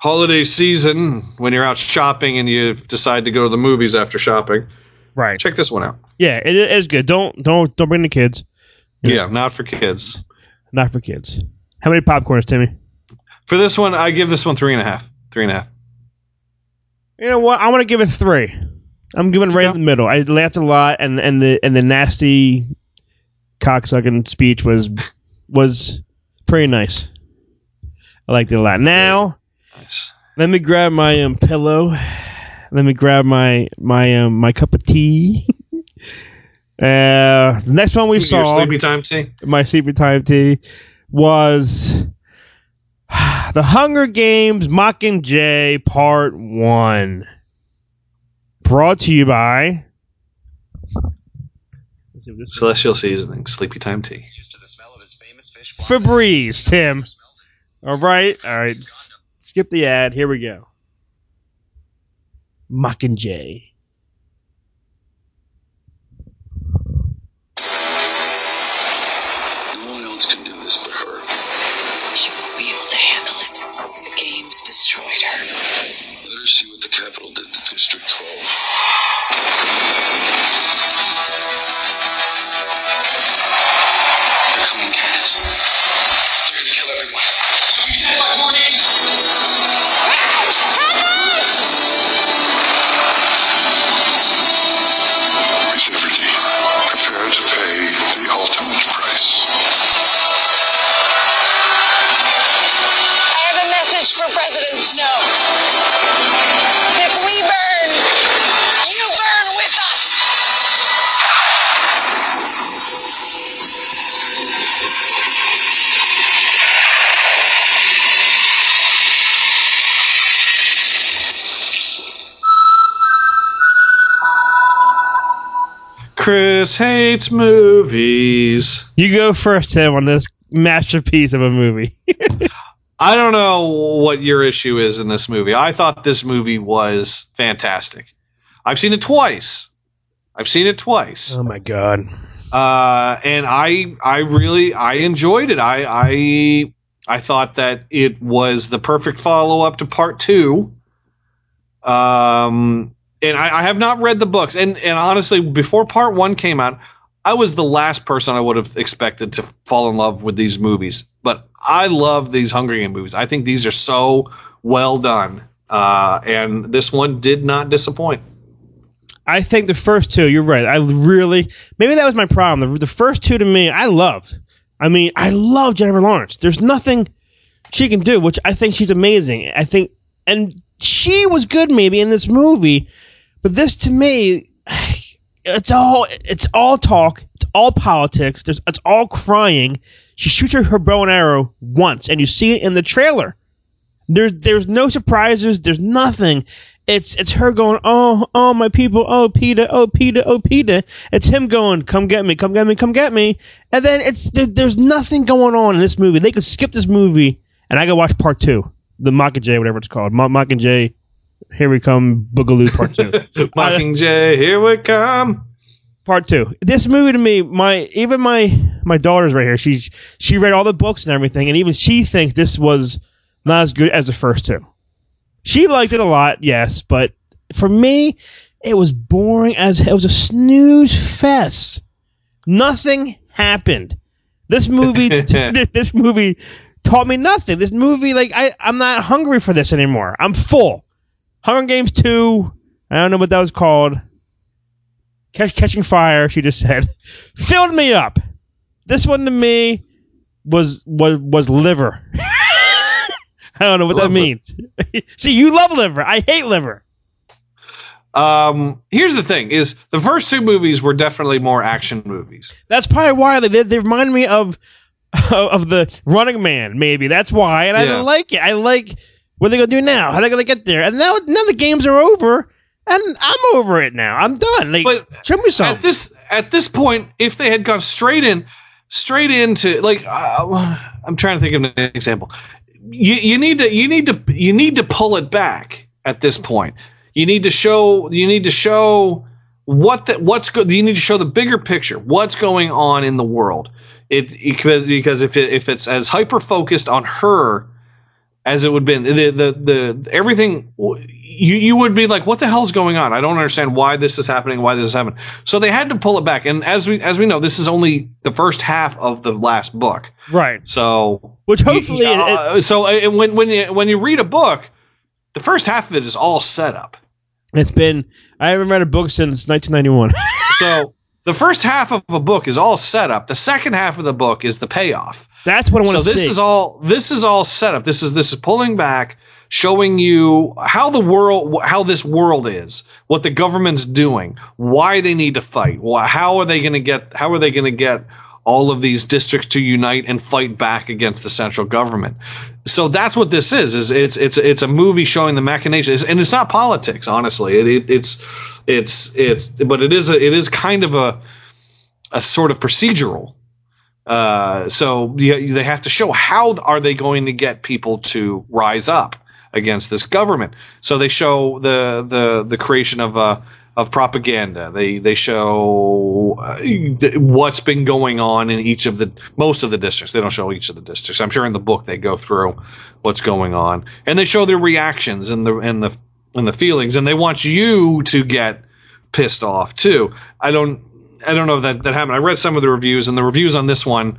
C: holiday season, when you're out shopping and you decide to go to the movies after shopping,
B: right?
C: Check this one out.
B: Yeah, it is good. Don't don't don't bring the kids.
C: Yeah, not for kids.
B: Not for kids. How many popcorns, Timmy?
C: For this one, I give this one three and a half. Three and a half.
B: You know what? I want to give it three. I'm giving right in the middle. I laughed a lot, and and the and the nasty cocksucking speech was was pretty nice. I liked it a lot. Now, let me grab my um, pillow. Let me grab my my um, my cup of tea. uh, the next one we
C: Your
B: saw,
C: sleepy time tea.
B: my sleepy time tea, was the Hunger Games Mockingjay Part One. Brought to you by
C: Celestial seasoning, sleepy time tea.
B: Febreze, Tim. All right, all right. Skip the ad. Here we go. Mockingjay.
C: Chris hates movies.
B: You go first, Tim, on this masterpiece of a movie.
C: I don't know what your issue is in this movie. I thought this movie was fantastic. I've seen it twice. I've seen it twice.
B: oh my god.
C: uh, and I I really I enjoyed it. I I I thought that it was the perfect follow up to part two. Um, and I, I have not read the books, and and honestly, before part one came out, I was the last person I would have expected to fall in love with these movies. But I love these Hunger Game movies. I think these are so well done, uh, and this one did not disappoint.
B: I think the first two, you're right. I really, maybe that was my problem. The, the first two to me, I loved. I mean, I love Jennifer Lawrence. There's nothing she can do, which I think she's amazing. I think, and she was good maybe in this movie, but this to me, it's all it's all talk, it's all politics. There's it's all crying. She shoots her, her bow and arrow once, and you see it in the trailer. There's there's no surprises. There's nothing. It's it's her going, oh oh my people, oh Peter, oh Peter, oh Peter. It's him going, come get me, come get me, come get me. And then it's there, there's nothing going on in this movie. They could skip this movie, and I could watch part two, the Mockingjay, whatever it's called, Mo- Mockingjay. Here we come, Boogaloo Part Two.
C: Mockingjay, here we come.
B: part two. This movie to me, my even my my daughter's right here. She's she read all the books and everything, and even she thinks this was not as good as the first two. She liked it a lot, yes, but for me, it was boring as it was a snooze fest. Nothing happened. This movie, this movie taught me nothing. This movie, like I, I'm not hungry for this anymore. I'm full. Hunger Games two. I don't know what that was called. Catch, catching fire. She just said, filled me up. This one to me was was was liver. I don't know what that means. See, you love liver. I hate liver.
C: Um, here's the thing: is the first two movies were definitely more action movies.
B: That's probably why they they remind me of of the Running Man. Maybe that's why, and
C: Yeah.
B: I like it. I like what are they gonna do now? How are they gonna get there? And now now the games are over, and I'm over it now. I'm done. Like, show me something.
C: At this at this point, if they had gone straight in, straight into like, uh, I'm trying to think of an example. You you need to you need to you need to pull it back at this point. You need to show you need to show what the, what's good. You need to show the bigger picture. What's going on in the world? It because because if it, if it's as hyper focused on her as it would have been. The the the everything you you would be like what the hell's going on? I don't understand why this is happening why this is happening. So they had to pull it back. And as we as we know this is only the first half of the last book.
B: Right.
C: so
B: Which hopefully it-
C: uh, so uh, when when you when you read a book the first half of it is all set up.
B: It's been I haven't read a book since 1991.
C: so the first half of a book is all set up. The second half of the book is the payoff.
B: That's what I want
C: so
B: to
C: this is all this is all set up. This is this is pulling back, showing you how the world, how this world is, what the government's doing, why they need to fight, why, how are they going to get, how are they going to get all of these districts to unite and fight back against the central government. So that's what this is. Is it's it's it's a movie showing the machinations, and it's not politics. Honestly, it, it, it's it's it's but it is a, it is kind of a a sort of procedural. Uh, so you, they have to show how are they going to get people to rise up against this government. So they show the the the creation of uh, of propaganda. They they show uh, what's been going on in each of the most of the districts. They don't show each of the districts. I'm sure in the book they go through what's going on, and they show their reactions and the and the and the feelings, and they want you to get pissed off too. I don't I don't know if that that happened. I read some of the reviews, and the reviews on this one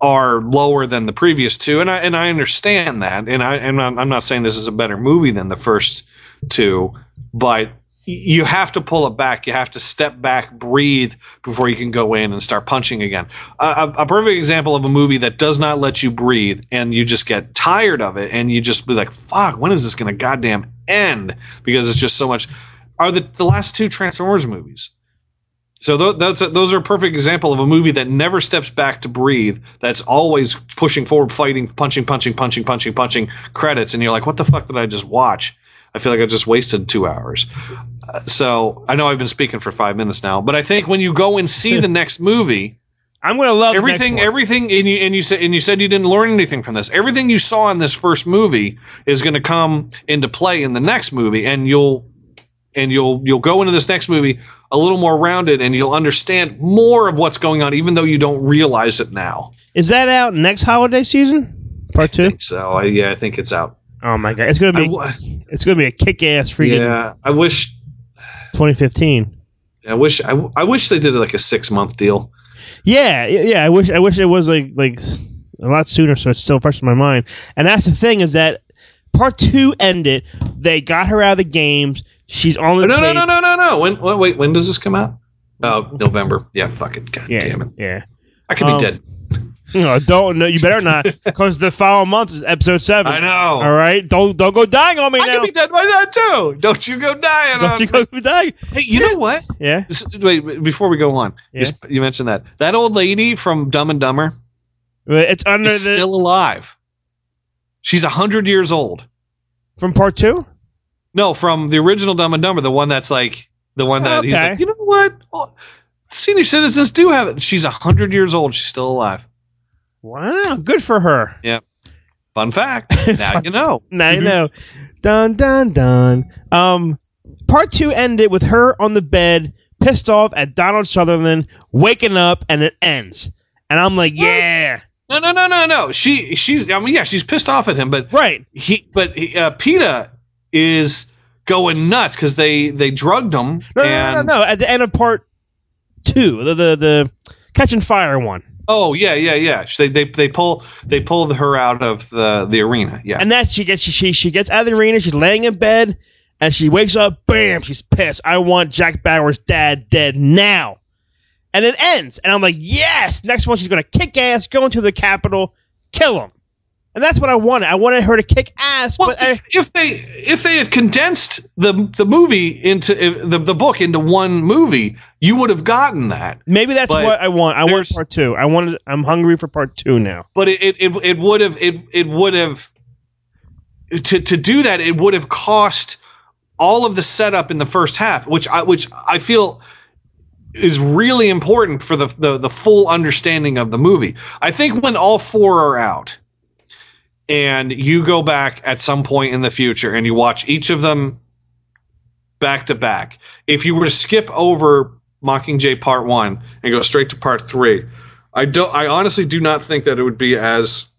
C: are lower than the previous two, and I and I understand that, and I and I'm not saying this is a better movie than the first two, but you have to pull it back. You have to step back, breathe before you can go in and start punching again. A, a, perfect example of a movie that does not let you breathe, and you just get tired of it, and you just be like, "Fuck, when is this going to goddamn end?" Because it's just so much. Are the the last two Transformers movies? So th- that's a, those are a perfect example of a movie that never steps back to breathe. That's always pushing forward, fighting, punching, punching, punching, punching, punching. Credits, and you're like, "What the fuck did I just watch?" I feel like I just wasted two hours. Uh, so I know I've been speaking for five minutes now, but I think when you go and see the next movie,
B: I'm gonna love the next
C: everything. Everything, and you and you said and you said you didn't learn anything from this. Everything you saw in this first movie is going to come into play in the next movie, and you'll and you'll you'll go into this next movie a little more rounded, and you'll understand more of what's going on, even though you don't realize it now.
B: Is that out next holiday season? Part two.
C: So I, yeah, I think it's out.
B: Oh my god, it's gonna be it's gonna be a kick ass freaking
C: Yeah, I wish
B: 2015.
C: I wish I, I wish they did like a six month deal.
B: Yeah, yeah. I wish I wish it was like like a lot sooner, so it's still fresh in my mind. And that's the thing is that part two ended. They got her out of the games. She's on the
C: No, no,
B: tape.
C: no, no, no, no. When wait, wait, when does this come out? Oh, November. Yeah, fuck it. God
B: Yeah,
C: damn it.
B: yeah.
C: I could
B: Um,
C: be dead.
B: No, don't. No, you better not, because the following month is episode seven.
C: I know.
B: All right, don't don't go dying on me
C: I
B: now.
C: could be dead by that too. Don't you go dying
B: don't
C: on
B: you go dying?
C: Hey, you know what?
B: Yeah.
C: This- wait, before we go on,
B: Yeah.
C: you you mentioned that that old lady from Dumb and Dumber
B: It's under
C: is
B: the
C: still alive. She's a hundred years old.
B: from part two.
C: No, from the original Dumb and Dumber, the one that's like the one that he's like, you know what? Senior citizens do have it. She's a hundred years old. She's still alive.
B: Wow, good for her.
C: Yeah. Fun fact. Now you know.
B: Now you know. Dun dun dun. Um, part two ended with her on the bed, pissed off at Donald Sutherland, waking up, and it ends. And I'm like, yeah,
C: No, no, no, no, no. She, she's. I mean, yeah, she's pissed off at him, but
B: right.
C: he, but he, uh, Peeta is going nuts because they they drugged him.
B: No, no,
C: and,
B: no, no, no. At the end of part two, the the, the catching fire one,
C: Oh yeah, yeah, yeah. They they they pull they pulled her out of the the arena. Yeah.
B: and that's she gets she, she she gets out of the arena. She's laying in bed, and she wakes up. Bam! She's pissed. I want Jack Bauer's dad dead now. And it ends, and I'm like, yes. Next one, she's gonna kick ass, go into the Capitol, kill him. And that's what I wanted. I wanted her to kick ass,
C: well,
B: but I,
C: if, they if they had condensed the the movie into the the book into one movie, you would have gotten that.
B: maybe that's
C: but
B: what I want. I want part two. I wanted. I'm hungry for part two now.
C: But it it it, it would have it it would have to to do that. It would have cost all of the setup in the first half, which I which I feel is really important for the, the the full understanding of the movie. I think when all four are out and you go back at some point in the future and you watch each of them back to back, if you were to skip over Mockingjay Part One and go straight to Part Three, I don't. I honestly do not think that it would be as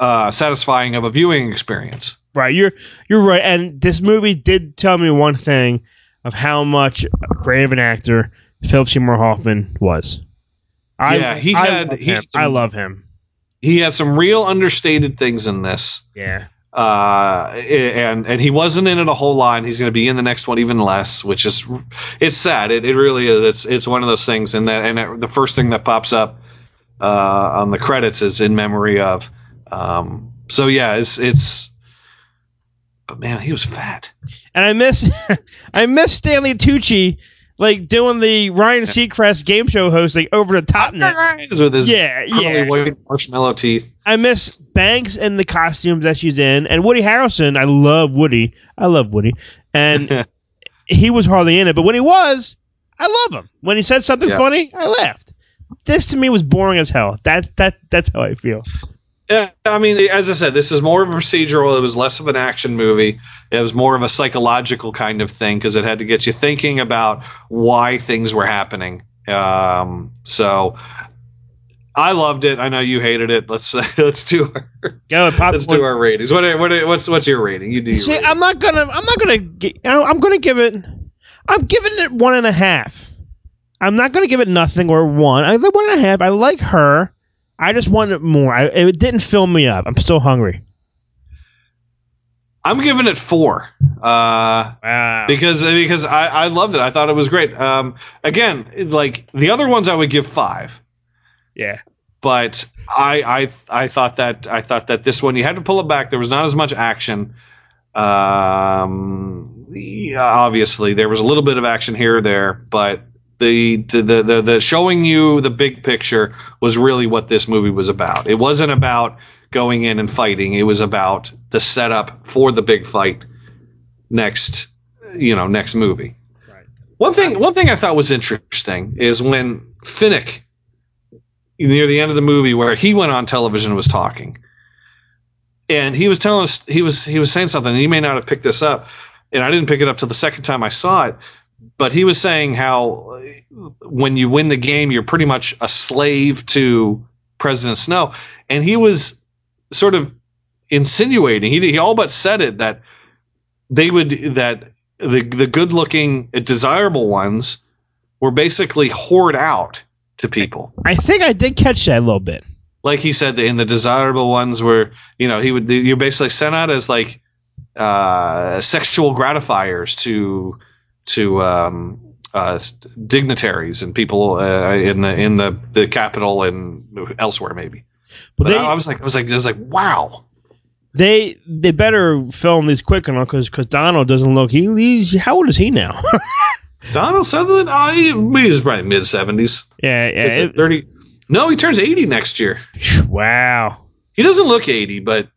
C: uh, satisfying of a viewing experience.
B: Right, you're you're right. And this movie did tell me one thing of how much great of an actor Philip Seymour Hoffman was. I,
C: Yeah, he
B: I
C: had-
B: love him.
C: had
B: I love him.
C: He had some real understated things in this.
B: Yeah.
C: uh, and and he wasn't in it a whole lot. and He's going to be in the next one even less, which is it's sad. It, it really is. It's it's one of those things, and that and it, the first thing that pops up uh, on the credits is in memory of. Um, so yeah, it's it's. But man, he was fat.
B: And I miss I miss Stanley Tucci like doing the Ryan Seacrest game show hosting over the top net.
C: with his
B: Yeah, yeah.
C: white marshmallow teeth.
B: I miss Banks and the costumes that she's in, and Woody Harrelson. I love Woody. I love Woody, and he was hardly in it. But when he was, I love him. When he said something
C: Yeah.
B: funny, I laughed. This to me was boring as hell. That's that. That's how I feel.
C: Yeah, I mean, as I said, this is more of a procedural. It was less of an action movie. It was more of a psychological kind of thing because it had to get you thinking about why things were happening. Um, so I loved it. I know you hated it. Let's let's do our,
B: Go pop.
C: let's do our ratings. What what what's what's your rating? You do your
B: See,
C: rating.
B: I'm not gonna. I'm not gonna. gi- I'm gonna give it. I'm giving it one and a half. I'm not gonna give it nothing or one. I one and a half. I like her. I just wanted more. I, it didn't fill me up. I'm still hungry.
C: I'm giving it four. Uh,
B: Wow.
C: because because I, I loved it. I thought it was great. Um, again, like the other ones, I would give five.
B: Yeah.
C: But I I I thought that I thought that this one you had to pull it back. There was not as much action. Um, yeah, obviously there was a little bit of action here or there, but the the, the the the showing you the big picture was really what this movie was about. It wasn't about going in and fighting. It was about the setup for the big fight next you know next movie. One thing one thing I thought was interesting is when Finnick near the end of the movie where he went on television and was talking. And he was telling us he was he was saying something and he may not have picked this up and I didn't pick it up till the second time I saw it but he was saying how uh, when you win the game you're pretty much a slave to President Snow and he was sort of insinuating he, he all but said it that they would that the the good looking desirable ones were basically hoard out to people
B: I think I did catch that a little bit.
C: like he said in the desirable ones where you know he would you're basically sent out as like uh sexual gratifiers to to um uh dignitaries and people uh, in the in the the capital and elsewhere maybe
B: But
C: but
B: they-
C: I, I was like I was like I was like wow
B: They they better film these quick enough because because Donald doesn't look. He he's how old is he now?
C: Donald Sutherland oh, he, he's probably mid 70s
B: yeah, yeah.
C: Is it
B: it-
C: 30 no he turns 80 next year
B: wow.
C: he doesn't look 80 but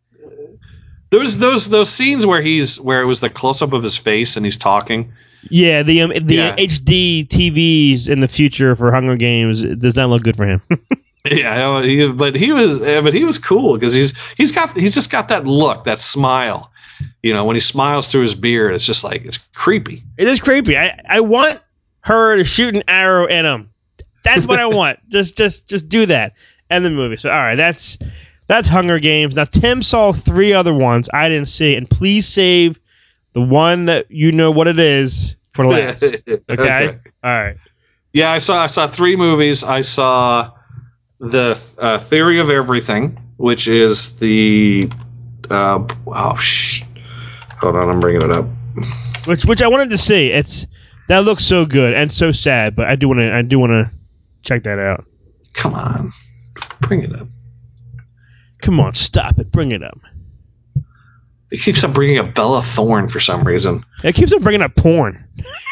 C: there's those those scenes where he's where it was the close up of his face and he's talking
B: Yeah, the um, the
C: Yeah.
B: HD TVs in the future for Hunger Games does not look good for him.
C: Yeah, he, but he was, yeah, but he was cool because he's he's got he's just got that look, that smile. You know, when he smiles through his beard, it's just like it's creepy.
B: it is creepy. I I want her to shoot an arrow at him. That's what I want. just just just do that. End the movie. So all right, that's that's Hunger Games. Now Tim saw three other ones I didn't see, and please save the one that you know what it is for the last. okay?
C: Okay.
B: All right.
C: Yeah, I saw I saw three movies. I saw the uh, Theory of Everything, which is the uh, oh sh- hold on, I'm bringing it up.
B: Which which I wanted to see. It's that looks so good and so sad, but I do want to I do want to check that out.
C: Come on, bring it up.
B: Come on, stop it. Bring it up.
C: It keeps on bringing up Bella Thorne for some reason.
B: It keeps on bringing up porn.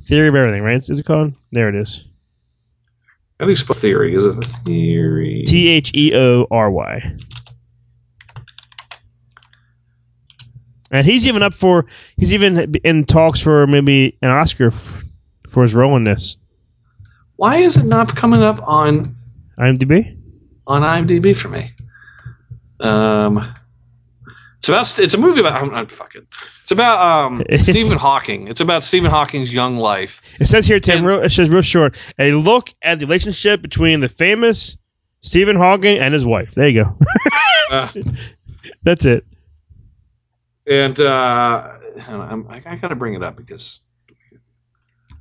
B: Theory of everything, right? Is it called? There it is.
C: How do you spell theory? Is it the theory?
B: T H E O R Y. And he's even up for. He's even in talks for maybe an Oscar f- for his role in this.
C: Why is it not coming up on
B: IMDb.
C: on IMDb for me? Um, it's about it's a movie about I'm, I'm fucking. It's about um
B: It's-
C: Stephen Hawking. It's about Stephen Hawking's young life.
B: It says here, Tim. Real, it says real short. A look at the relationship between the famous Stephen Hawking and his wife. There you go.
C: Uh,
B: That's it.
C: and uh, I'm, I, I gotta bring it up because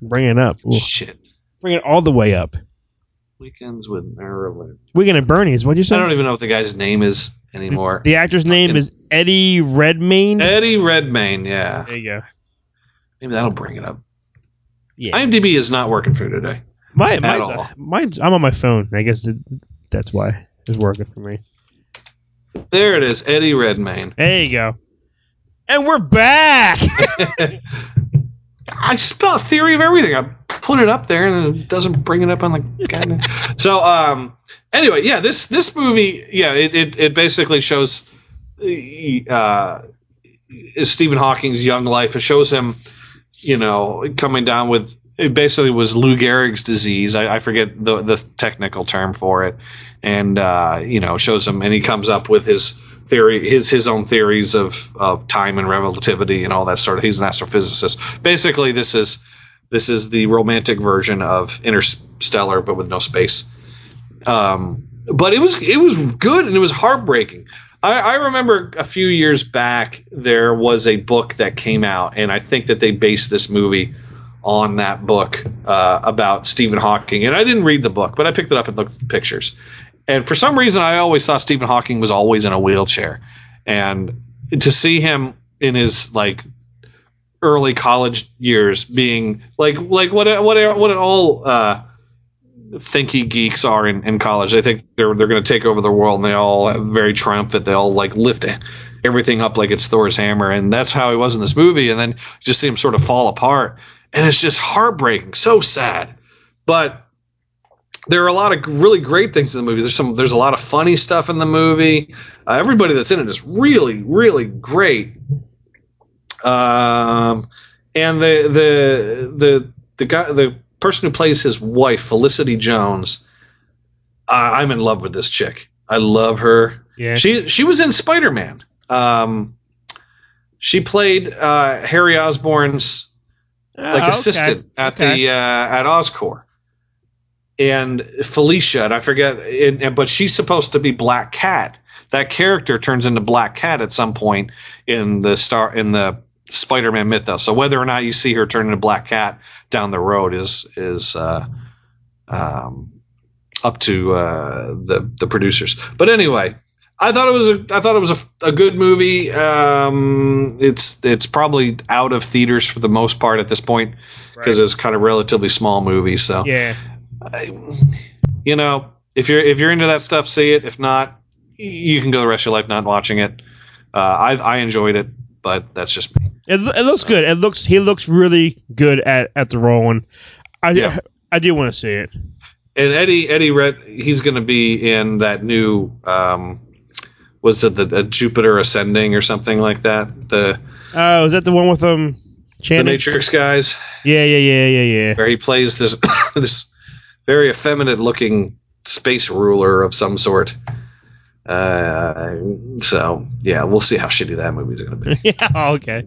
B: Bring it up. Ooh.
C: shit.
B: Bring it all the way up.
C: Weekends with Marilyn.
B: Weekend at Bernie's. What'd you say?
C: I don't even know what the guy's name is. Anymore.
B: The actor's name is Eddie Redmayne.
C: Eddie Redmayne, yeah.
B: There you go.
C: Maybe that'll bring it up.
B: Yeah.
C: IMDb is not working for today.
B: My, mine's,
C: all.
B: mine's I'm on my phone. I guess it, that's why it's working for me.
C: There it is, Eddie Redmayne.
B: There you go. And we're back.
C: I spell theory of everything. I put it up there and it doesn't bring it up on the so um anyway, yeah, this this movie, yeah, it it, it basically shows uh Stephen Hawking's young life. It shows him, you know, coming down with it basically was Lou Gehrig's disease. I, I forget the the technical term for it, and uh, you know shows him, and he comes up with his theory, his his own theories of of time and relativity and all that sort of. He's an astrophysicist. Basically, this is this is the romantic version of Interstellar, but with no space. Um, but it was it was good and it was heartbreaking. I, I remember a few years back there was a book that came out, and I think that they based this movie on that book uh, about Stephen Hawking. And I didn't read the book, but I picked it up and looked at the pictures. And for some reason, I always thought Stephen Hawking was always in a wheelchair, and to see him in his like early college years being like like what what what all uh, thinky geeks are in, in college. They think they're they're going to take over the world, and they all very triumphant. They all like lift everything up like it's Thor's hammer, and that's how he was in this movie. And then you just see him sort of fall apart, and it's just heartbreaking, so sad. But there are a lot of really great things in the movie. There's some there's a lot of funny stuff in the movie. Uh, everybody that's in it is really really great. Um, and the the the the guy the person who plays his wife Felicity Jones, uh, I'm in love with this chick. I love her.
B: Yeah.
C: She she was in Spider Man. Um, she played uh, Harry Osborn's like
B: Oh, okay.
C: assistant at
B: Okay.
C: the uh, at Oscorp. And Felicia, and I forget, and, and- but she's supposed to be Black Cat. That character turns into Black Cat at some point in the star in the Spider-Man mythos. So whether or not you see her turn into Black Cat down the road is is uh, um, up to uh, the the producers. But anyway, I thought it was a I thought it was a, a good movie. Um, it's it's probably out of theaters for the most part at this point because it's kind of relatively small movie. So
B: Yeah.
C: you know, if you're if you're into that stuff, see it. If not, you can go the rest of your life not watching it. Uh, I I enjoyed it, but that's just me.
B: It, it looks good. It looks he looks really good at at the role, and I
C: Yeah.
B: I do want to see it.
C: And Eddie Eddie Red, he's going to be in that new. Um, was it the, the Jupiter Ascending or something like that? The
B: Oh, is that the one with um
C: the Matrix guys,
B: Yeah, yeah, yeah, yeah, yeah.
C: where he plays this this very effeminate looking space ruler of some sort. Uh, so yeah, we'll see how shitty that movie's going to be.
B: yeah. Okay.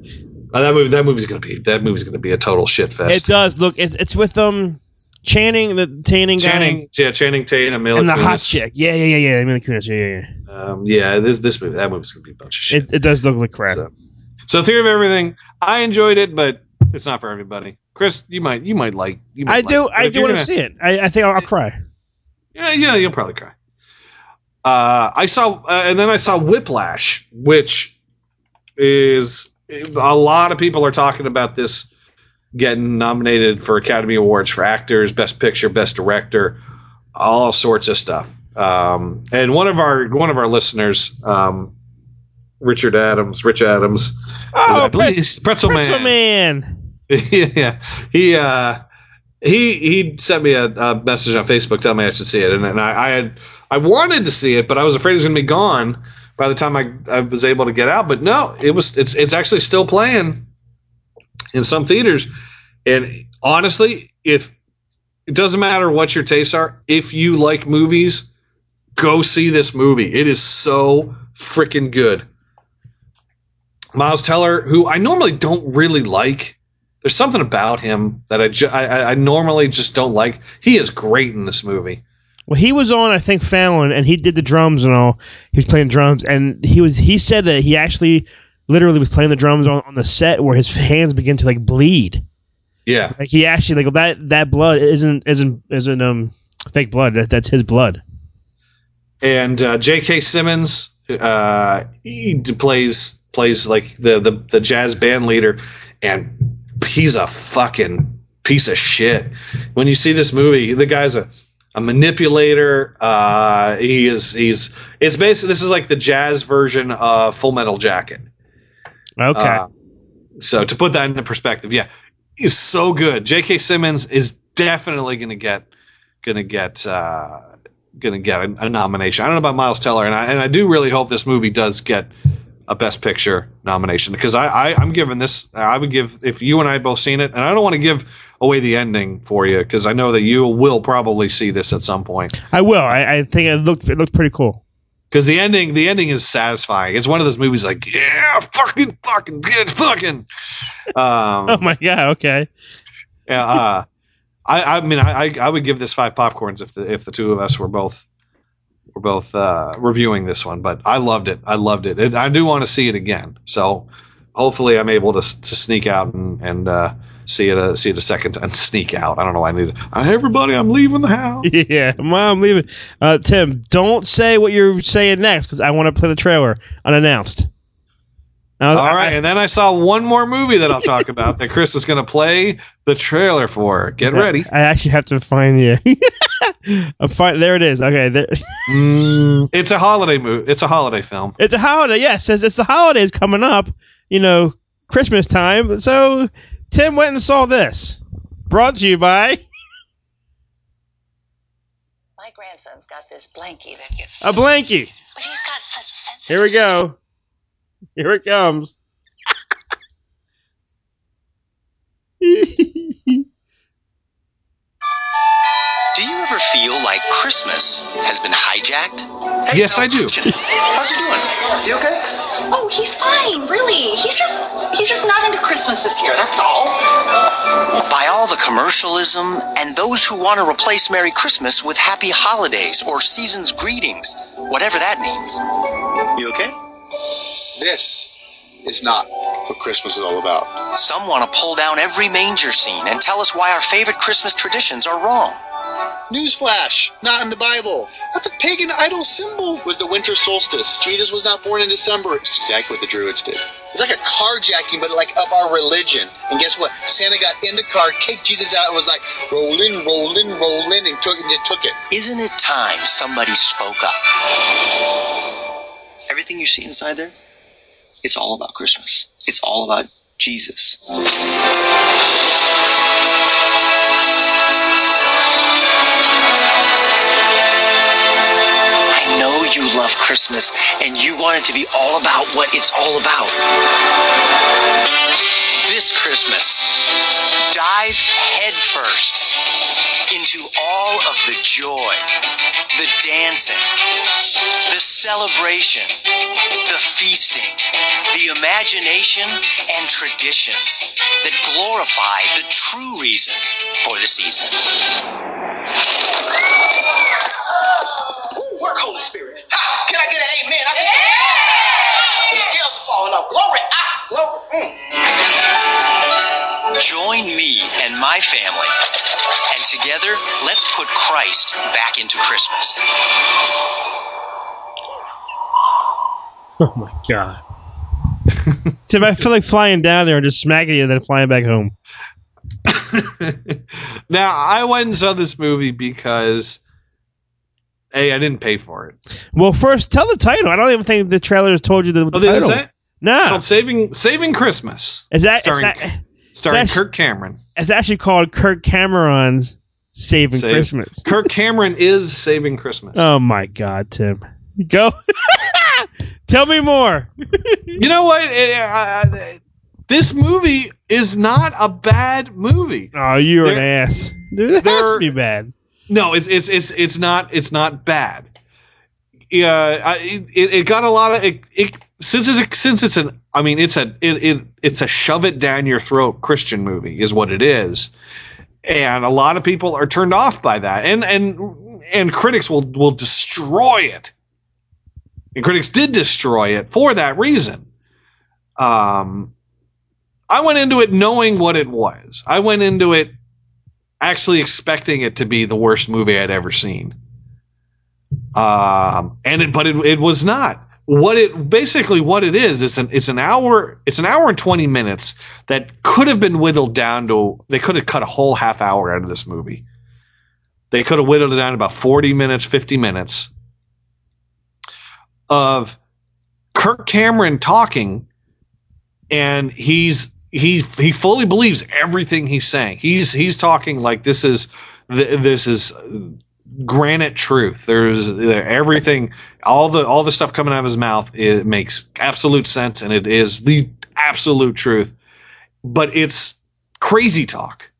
C: Uh, that movie, that movie's going to be that movie's going to be a total shit fest.
B: It does look. It's it's with um Channing the Channing guy
C: Channing, yeah, Channing Tatum, Mila
B: and the hot
C: Kunis.
B: chick. Yeah, yeah, yeah, yeah. Mila Kunis. Yeah, yeah, yeah.
C: Um, yeah, this this movie, that movie's going to be a bunch of shit.
B: It, it does look like crap.
C: So, so theory of everything, I enjoyed it, but it's not for everybody. Chris, you might you might like. You might
B: I do.
C: like it.
B: I do want to see it. I, I think I'll, I'll cry.
C: Yeah, yeah, you'll probably cry. Uh, I saw, uh, and then I saw Whiplash, which is a lot of people are talking about this getting nominated for Academy Awards for actors, Best Picture, Best Director, all sorts of stuff. Um, and one of our one of our listeners, um, Richard Adams, Rich Adams,
B: Oh,
C: he's Pretzel,
B: Pretzel
C: Man.
B: Man.
C: yeah, he uh, he he sent me a, a message on Facebook telling me I should see it, and, and I, I had I wanted to see it, but I was afraid it was going to be gone by the time I, I was able to get out. But no, it was it's it's actually still playing in some theaters, and honestly, if it doesn't matter what your tastes are, if you like movies, go see this movie. It is so freaking good. Miles Teller, who I normally don't really like. There's something about him that I, ju- I I- I normally just don't like. He is great in this movie.
B: Well, he was on, I think, Fallon, and he did the drums and all. He was playing drums, and he was. He said that he actually, literally, was playing the drums on, on the set where his hands began to like bleed.
C: Yeah,
B: Like he actually like that that blood isn't isn't isn't um fake blood. That that's his blood.
C: and uh, J.K. Simmons Uh, he plays plays like the, the the jazz band leader, and he's a fucking piece of shit. When you see this movie, the guy's a a manipulator. Uh, he is he's it's basically this is like the jazz version of Full Metal Jacket.
B: Okay.
C: Uh, so to put that into perspective, yeah, he's so good. J.K. Simmons is definitely going to get going to get uh, going to get a, a nomination. I don't know about Miles Teller, and I and I do really hope this movie does get a Best Picture nomination because I, I I'm giving this. I would give if you and I had both seen it, and I don't want to give away the ending for you because I know that you will probably see this at some point.
B: I will. I, I think it looked it looked pretty cool.
C: Because the ending, the ending is satisfying. It's one of those movies like, yeah, fucking, fucking, good, fucking. Um,
B: Oh my god. Okay.
C: Yeah, uh, I, I mean, I, I- I would give this five popcorns if the if the two of us were both were both uh, reviewing this one. But I loved it. I loved it. And I do want to see it again. So hopefully, I'm able to to sneak out and and uh, see it a, see it a second and Sneak out. I don't know. why I need. To, uh, everybody, I'm leaving the house.
B: Yeah, mom, leave it. Uh, Tim, don't say what you're saying next because I want to play the trailer unannounced. Now,
C: All right,
B: I-
C: and then I saw one more movie that I'll talk about that Chris is going to play the trailer for. Get ready.
B: I actually have to find you. I'm fine. There it is. Okay, there.
C: Mm, it's a holiday movie. It's a holiday film.
B: It's a holiday. Yes, it's, it's the holidays coming up. You know, Christmas time. So Tim went and saw this. Brought to you by
J: My grandson's got this blankie that gets.
B: a blankie.
J: But he's got such sensitive.
B: Here we go. Here it comes.
N: Do you ever feel like Christmas has been hijacked?
C: Yes, I do.
N: How's he doing? Is he okay?
O: Oh, he's fine, really. He's just he's just not into Christmas this year, that's all.
N: By all the commercialism and those who want to replace Merry Christmas with Happy Holidays or Season's Greetings, whatever that means. You okay?
P: This is not what Christmas is all about.
N: Some want to pull down every manger scene and tell us why our favorite Christmas traditions are wrong.
P: Newsflash, not in the Bible. That's a pagan idol symbol. Was the winter solstice. Jesus was not born in December. It's exactly what the Druids did. It's like a carjacking, but like of our religion. And guess what? Santa got in the car, kicked Jesus out, and was like, rolling, rolling, rolling, and took, and took it.
N: Isn't it time somebody spoke up? Everything you see inside there, it's all about Christmas. It's all about Jesus. I know you love Christmas and you want it to be all about what it's all about. This Christmas, dive headfirst into all of the joy, the dancing, the celebration, the feasting, the imagination and traditions that glorify the true reason for the season.
K: Ooh, work, Holy Spirit. Ha! Can I get an amen? I said, yeah! The scales are falling off. Glory. Ah, glory. Mm.
N: Join me and my family, and together, let's put Christ back into Christmas.
B: Oh my god. Tim, I feel like flying down there and just smacking you and then flying back home.
C: Now, I went and saw this movie because A, I didn't pay for it.
B: Well, first, tell the title. I don't even think the trailer has told you the, the
C: Oh, they
B: title.
C: didn't say it?
B: No.
C: It's called Saving Saving Christmas.
B: Is that, is
C: starring,
B: that
C: starring
B: it's
C: Kirk Cameron.
B: it's actually called Kirk Cameron's Saving
C: Save-
B: Christmas.
C: Kirk Cameron is Saving Christmas.
B: Oh my god, Tim. Go. Tell me more.
C: You know what? Eh, uh, this movie is not a bad movie.
B: Oh, you're an ass. Dude, it has to be bad.
C: No, it's it's it's it's not it's not bad. Yeah, I, it, it got a lot of it, it since it's a, since it's an I mean it's a it, it it's a shove it down your throat Christian movie is what it is, and a lot of people are turned off by that, and and and critics will will destroy it, and critics did destroy it for that reason. Um, I went into it knowing what it was. I went into it actually expecting it to be the worst movie I'd ever seen. Um, and it, but it, it was not. What it basically what it is it's an it's an hour it's an hour and 20 minutes that could have been whittled down to they could have cut a whole half hour out of this movie. They could have whittled it down to about 40 minutes 50 minutes of kirk cameron talking and he's he he fully believes everything he's saying. He's he's talking like this is this is granite truth. There's there, everything, all the all the stuff coming out of his mouth. It makes absolute sense, and it is the absolute truth. But it's crazy talk,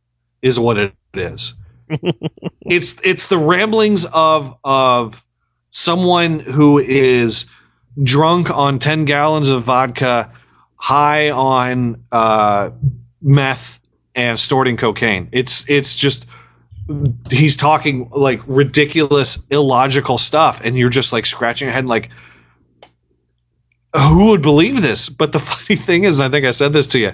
C: is what it is. it's it's the ramblings of of someone who is drunk on ten gallons of vodka, high on uh, meth, and snorting cocaine. It's it's just he's talking like ridiculous, illogical stuff, and you're just like scratching your head, like, who would believe this? But the funny thing is, I think I said this to you.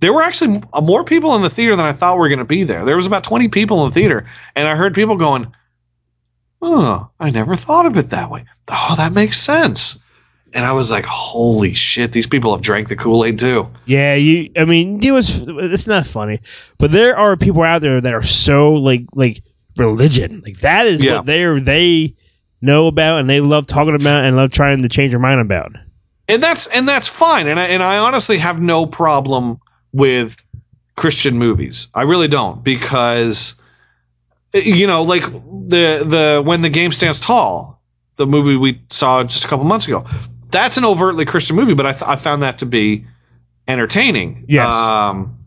C: There were actually more people in the theater than I thought were going to be there. There was about 20 people in the theater, and I heard people going, "Oh, I never thought of it that way. Oh, that makes sense." And I was like, "Holy shit! These people have drank the Kool Aid too."
B: Yeah, you. I mean, it was. It's not funny, but there are people out there that are so like like religion. Like that is
C: Yeah.
B: what they are. They know about and they love talking about and love trying to change their mind about.
C: and that's and that's fine and I, and I honestly have no problem with christian movies i really don't because you know like the the when the game stands tall the movie we saw just a couple months ago that's an overtly christian movie but i, th- I found that to be entertaining
B: Yes.
C: um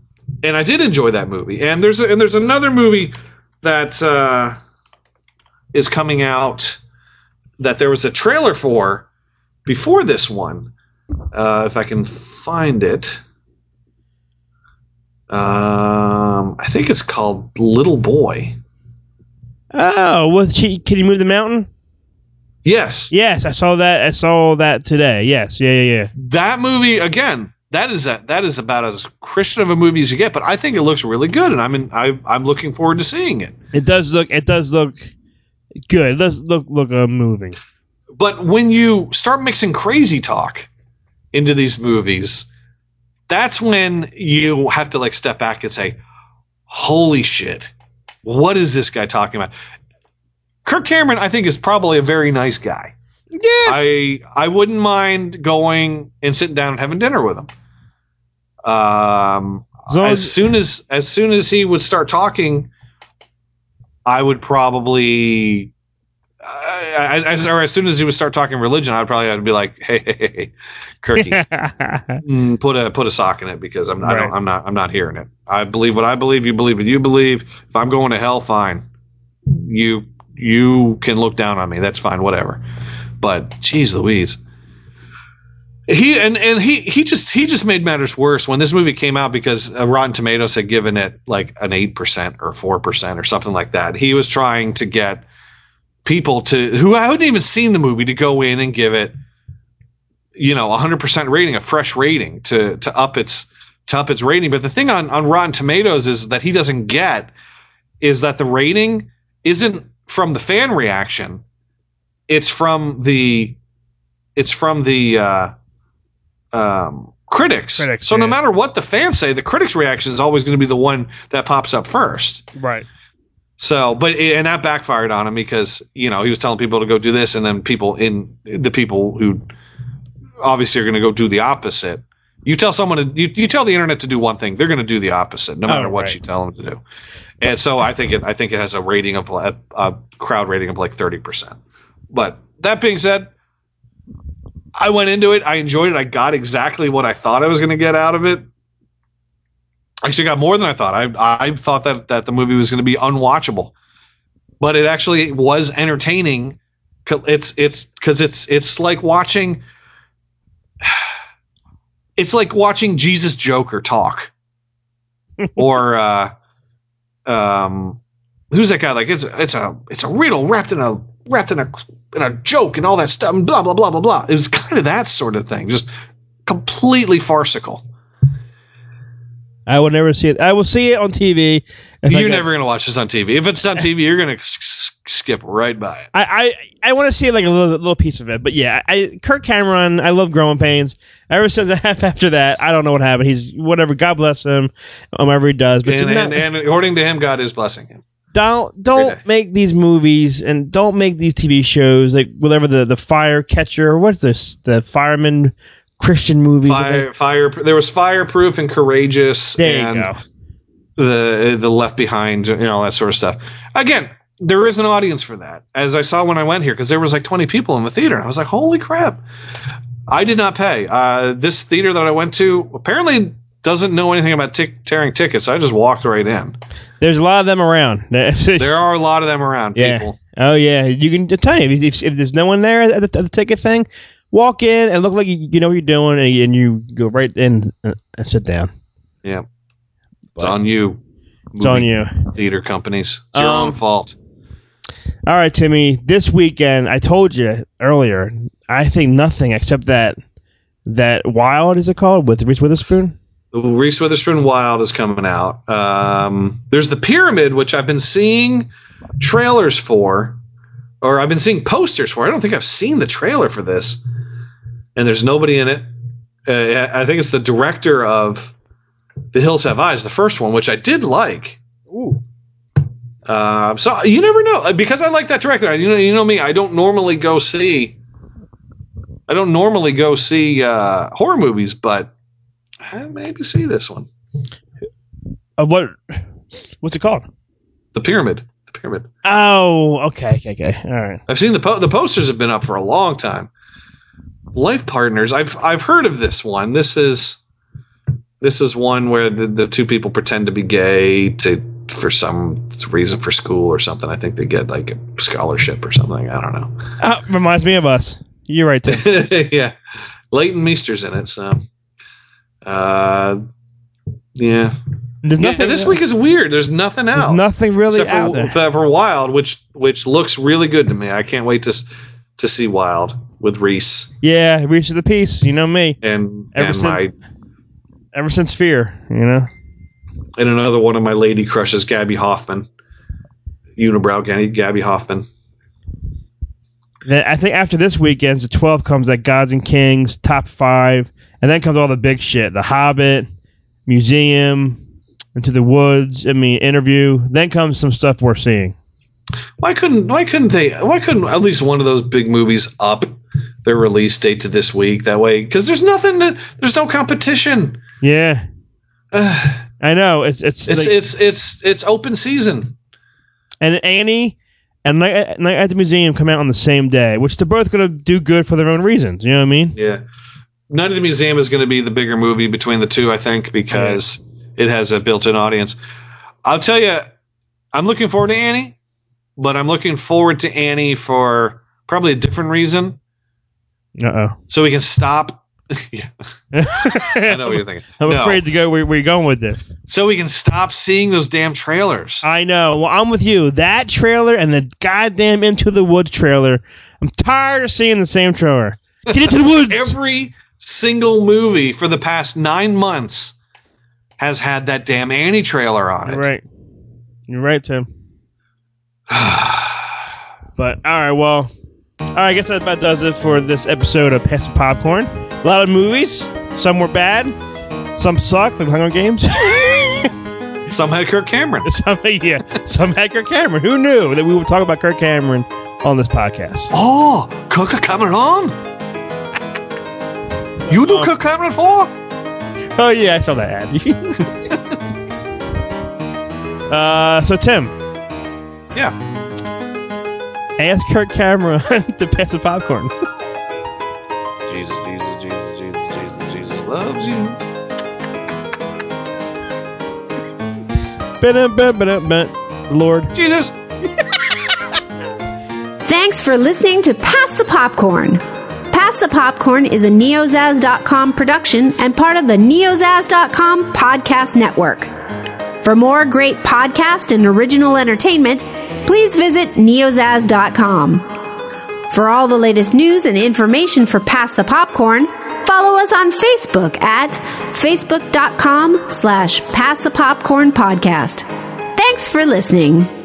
C: and i did enjoy that movie and there's a, and there's another movie that uh is coming out that there was a trailer for before this one, uh, if I can find it. Um, I think it's called Little Boy.
B: Oh, was she? Can you move the mountain?
C: Yes.
B: Yes, I saw that. I saw that today. Yes, yeah, yeah, yeah.
C: That movie again. That is a, that is about as Christian of a movie as you get, but I think it looks really good, and I'm in, I, I'm looking forward to seeing it.
B: It does look. It does look good. It does look look uh, moving.
C: But when you start mixing crazy talk into these movies, that's when you have to like step back and say, "Holy shit, what is this guy talking about?" Kirk Cameron, I think, is probably a very nice guy.
B: Yeah,
C: I I wouldn't mind going and sitting down and having dinner with him. Um,
B: As
C: as soon as as soon as he would start talking, I would probably. Uh, as, or as soon as he would start talking religion, I'd probably I'd be like, "Hey, hey, hey, hey Kirky, mm, put a put a sock in it because I'm I don't, I'm not I'm not hearing it. I believe what I believe. You believe what you believe. If I'm going to hell, fine. You you can look down on me. That's fine. Whatever. But geez, Louise. He and and he he just he just made matters worse when this movie came out because uh, Rotten Tomatoes had given it like an eight percent or four percent or something like that. He was trying to get people to who I hadn't even seen the movie to go in and give it you know a hundred percent rating, a fresh rating to to up its to up its rating. But the thing on on Rotten Tomatoes is that he doesn't get is that the rating isn't from the fan reaction. It's from the it's from the uh, um, critics.
B: Critics,
C: so no matter what the fans say, the critics' reaction is always going to be the one that pops up first.
B: right.
C: So, but and that backfired on him because you know he was telling people to go do this, and then people in the people who obviously are going to go do the opposite. You tell someone to you, you tell the internet to do one thing, they're going to do the opposite, no matter
B: Oh,
C: what
B: right.
C: you tell them to do. And so I think it I think it has a rating of a, a crowd rating of like thirty percent. But that being said, I went into it. I enjoyed it. I got exactly what I thought I was going to get out of it. I actually got more than I thought. I I thought that that the movie was going to be unwatchable, but it actually was entertaining. It's it's because it's it's like watching. It's like watching Jesus Joker talk, or uh, um, who's that guy? Like it's it's a it's a riddle wrapped in a wrapped in a in a joke and all that stuff. And blah blah blah blah blah. It was kind of that sort of thing, just completely farcical.
B: I will never see it. I will see it on TV.
C: You're never gonna watch this on TV. If it's on TV, you're gonna s- s- skip right by it.
B: I I, I want to see like a little, little piece of it, but yeah, I Kirk Cameron. I love Growing Pains. Ever since half after that, I don't know what happened. He's whatever. God bless him, um, whatever he does. But
C: And,
B: not-
C: and, and according to him, God is blessing him.
B: don't don't make these movies and don't make these TV shows like whatever the the fire catcher. What's this? The fireman Christian movies.
C: Fire, fire. There was fireproof and courageous.
B: There you
C: and
B: go.
C: The the left behind, you know, that sort of stuff. Again, there is an audience for that, as I saw when I went here, because there was like 20 people in the theater. I was like, holy crap! I did not pay. Uh, this theater that I went to apparently doesn't know anything about tick tearing tickets. I just walked right in.
B: There's a lot of them around.
C: There are a lot of them around.
B: Yeah.
C: People.
B: Oh yeah. You can tell you if, if, there's no one there at the, at the ticket thing, walk in and look like you, you know what you're doing, and you, and you go right in and, sit down.
C: Yeah. It's on you.
B: It's on you.
C: Theater companies. It's your
B: Um,
C: own fault.
B: All right, Timmy. This weekend, I told you earlier. I think nothing except that that Wild is it called with Reese Witherspoon.
C: Reese Witherspoon Wild is coming out. Um, there's the Pyramid, which I've been seeing trailers for, or I've been seeing posters for. I don't think I've seen the trailer for this, and there's nobody in it. Uh, I think it's the director of The Hills Have Eyes, the first one, which I did like.
B: Ooh.
C: Uh, so you never know Uh, because I like that director. You know, you know me. I don't normally go see. I don't normally go see uh, horror movies, but I maybe see this one.
B: Uh, what? What's it called?
C: The Pyramid. The Pyramid.
B: Oh, okay, okay, okay. All right.
C: I've seen the po- the posters have been up for a long time. Life Partners. I've I've heard of this one. This is this is one where the, the two people pretend to be gay to for some reason for school or something. I think they get like a scholarship or something. I don't know.
B: Uh, reminds me of us. You're right, Tim.
C: yeah, Leighton Meester's in it. So, uh, yeah.
B: There's
C: Yeah,
B: nothing.
C: this week is weird. There's nothing out.
B: nothing really
C: except
B: out
C: for,
B: there.
C: except for Wild, which which looks really good to me. I can't wait to to see Wild with Reese
B: Yeah, Reese of the Peace. You know me.
C: and
B: Ever
C: and
B: since-
C: my
B: Ever since Fear, you know.
C: And another one of my lady crushes, Gaby Hoffmann, unibrow Gabby, Gaby Hoffmann.
B: Then I think after this weekend's the 12 comes like Gods and Kings, top five, and then comes all the big shit: The Hobbit, Museum, Into the Woods. I mean, Interview. Then comes some stuff we're seeing.
C: Why couldn't Why couldn't they? Why couldn't at least one of those big movies up their release date to this week? That way, because there's nothing. There's no competition.
B: Yeah, I know. It's it's
C: It's
B: like-
C: it's it's it's open season.
B: and Annie and Night at, Night at the Museum come out on the same day, which they're both going to do good for their own reasons. You know what I mean?
C: Yeah. Night of the Museum is going to be the bigger movie between the two, I think, because it has a built-in audience. I'll tell you, I'm looking forward to Annie, but I'm looking forward to Annie for probably a different reason,
B: Uh oh.
C: so we can stop. yeah, I know what you're thinking.
B: I'm
C: No.
B: afraid to go where, where you're going with this.
C: So we can stop seeing those damn trailers.
B: I know. Well, I'm with you. That trailer and the goddamn Into the Woods trailer. I'm tired of seeing the same trailer. Get into the woods.
C: Every single movie for the past nine months has had that damn Annie trailer on it.
B: You're right. You're right, Tim. but all right, well, all right. I guess that about does it for this episode of Pass the Popcorn. A lot of movies. Some were bad. Some sucked, like Hunger Games.
C: Some had Kirk Cameron.
B: some, yeah, some had Kirk Cameron. Who knew that we would talk about Kirk Cameron on this podcast?
C: Oh, Kirk Cameron. You do Kirk Cameron for?
B: Oh yeah, I saw that ad. uh, so Tim,
C: Yeah.
B: ask Kirk Cameron to pass the popcorn.
C: Loves you.
B: Lord.
C: Jesus.
A: Thanks for listening to Pass the Popcorn. Pass the Popcorn is a neozaz.com production and part of the neozaz.com podcast network. For more great podcast and original entertainment, please visit neozaz.com. For all the latest news and information for Pass the Popcorn, follow us on Facebook at facebook.com slash pass the popcorn podcast. Thanks for listening.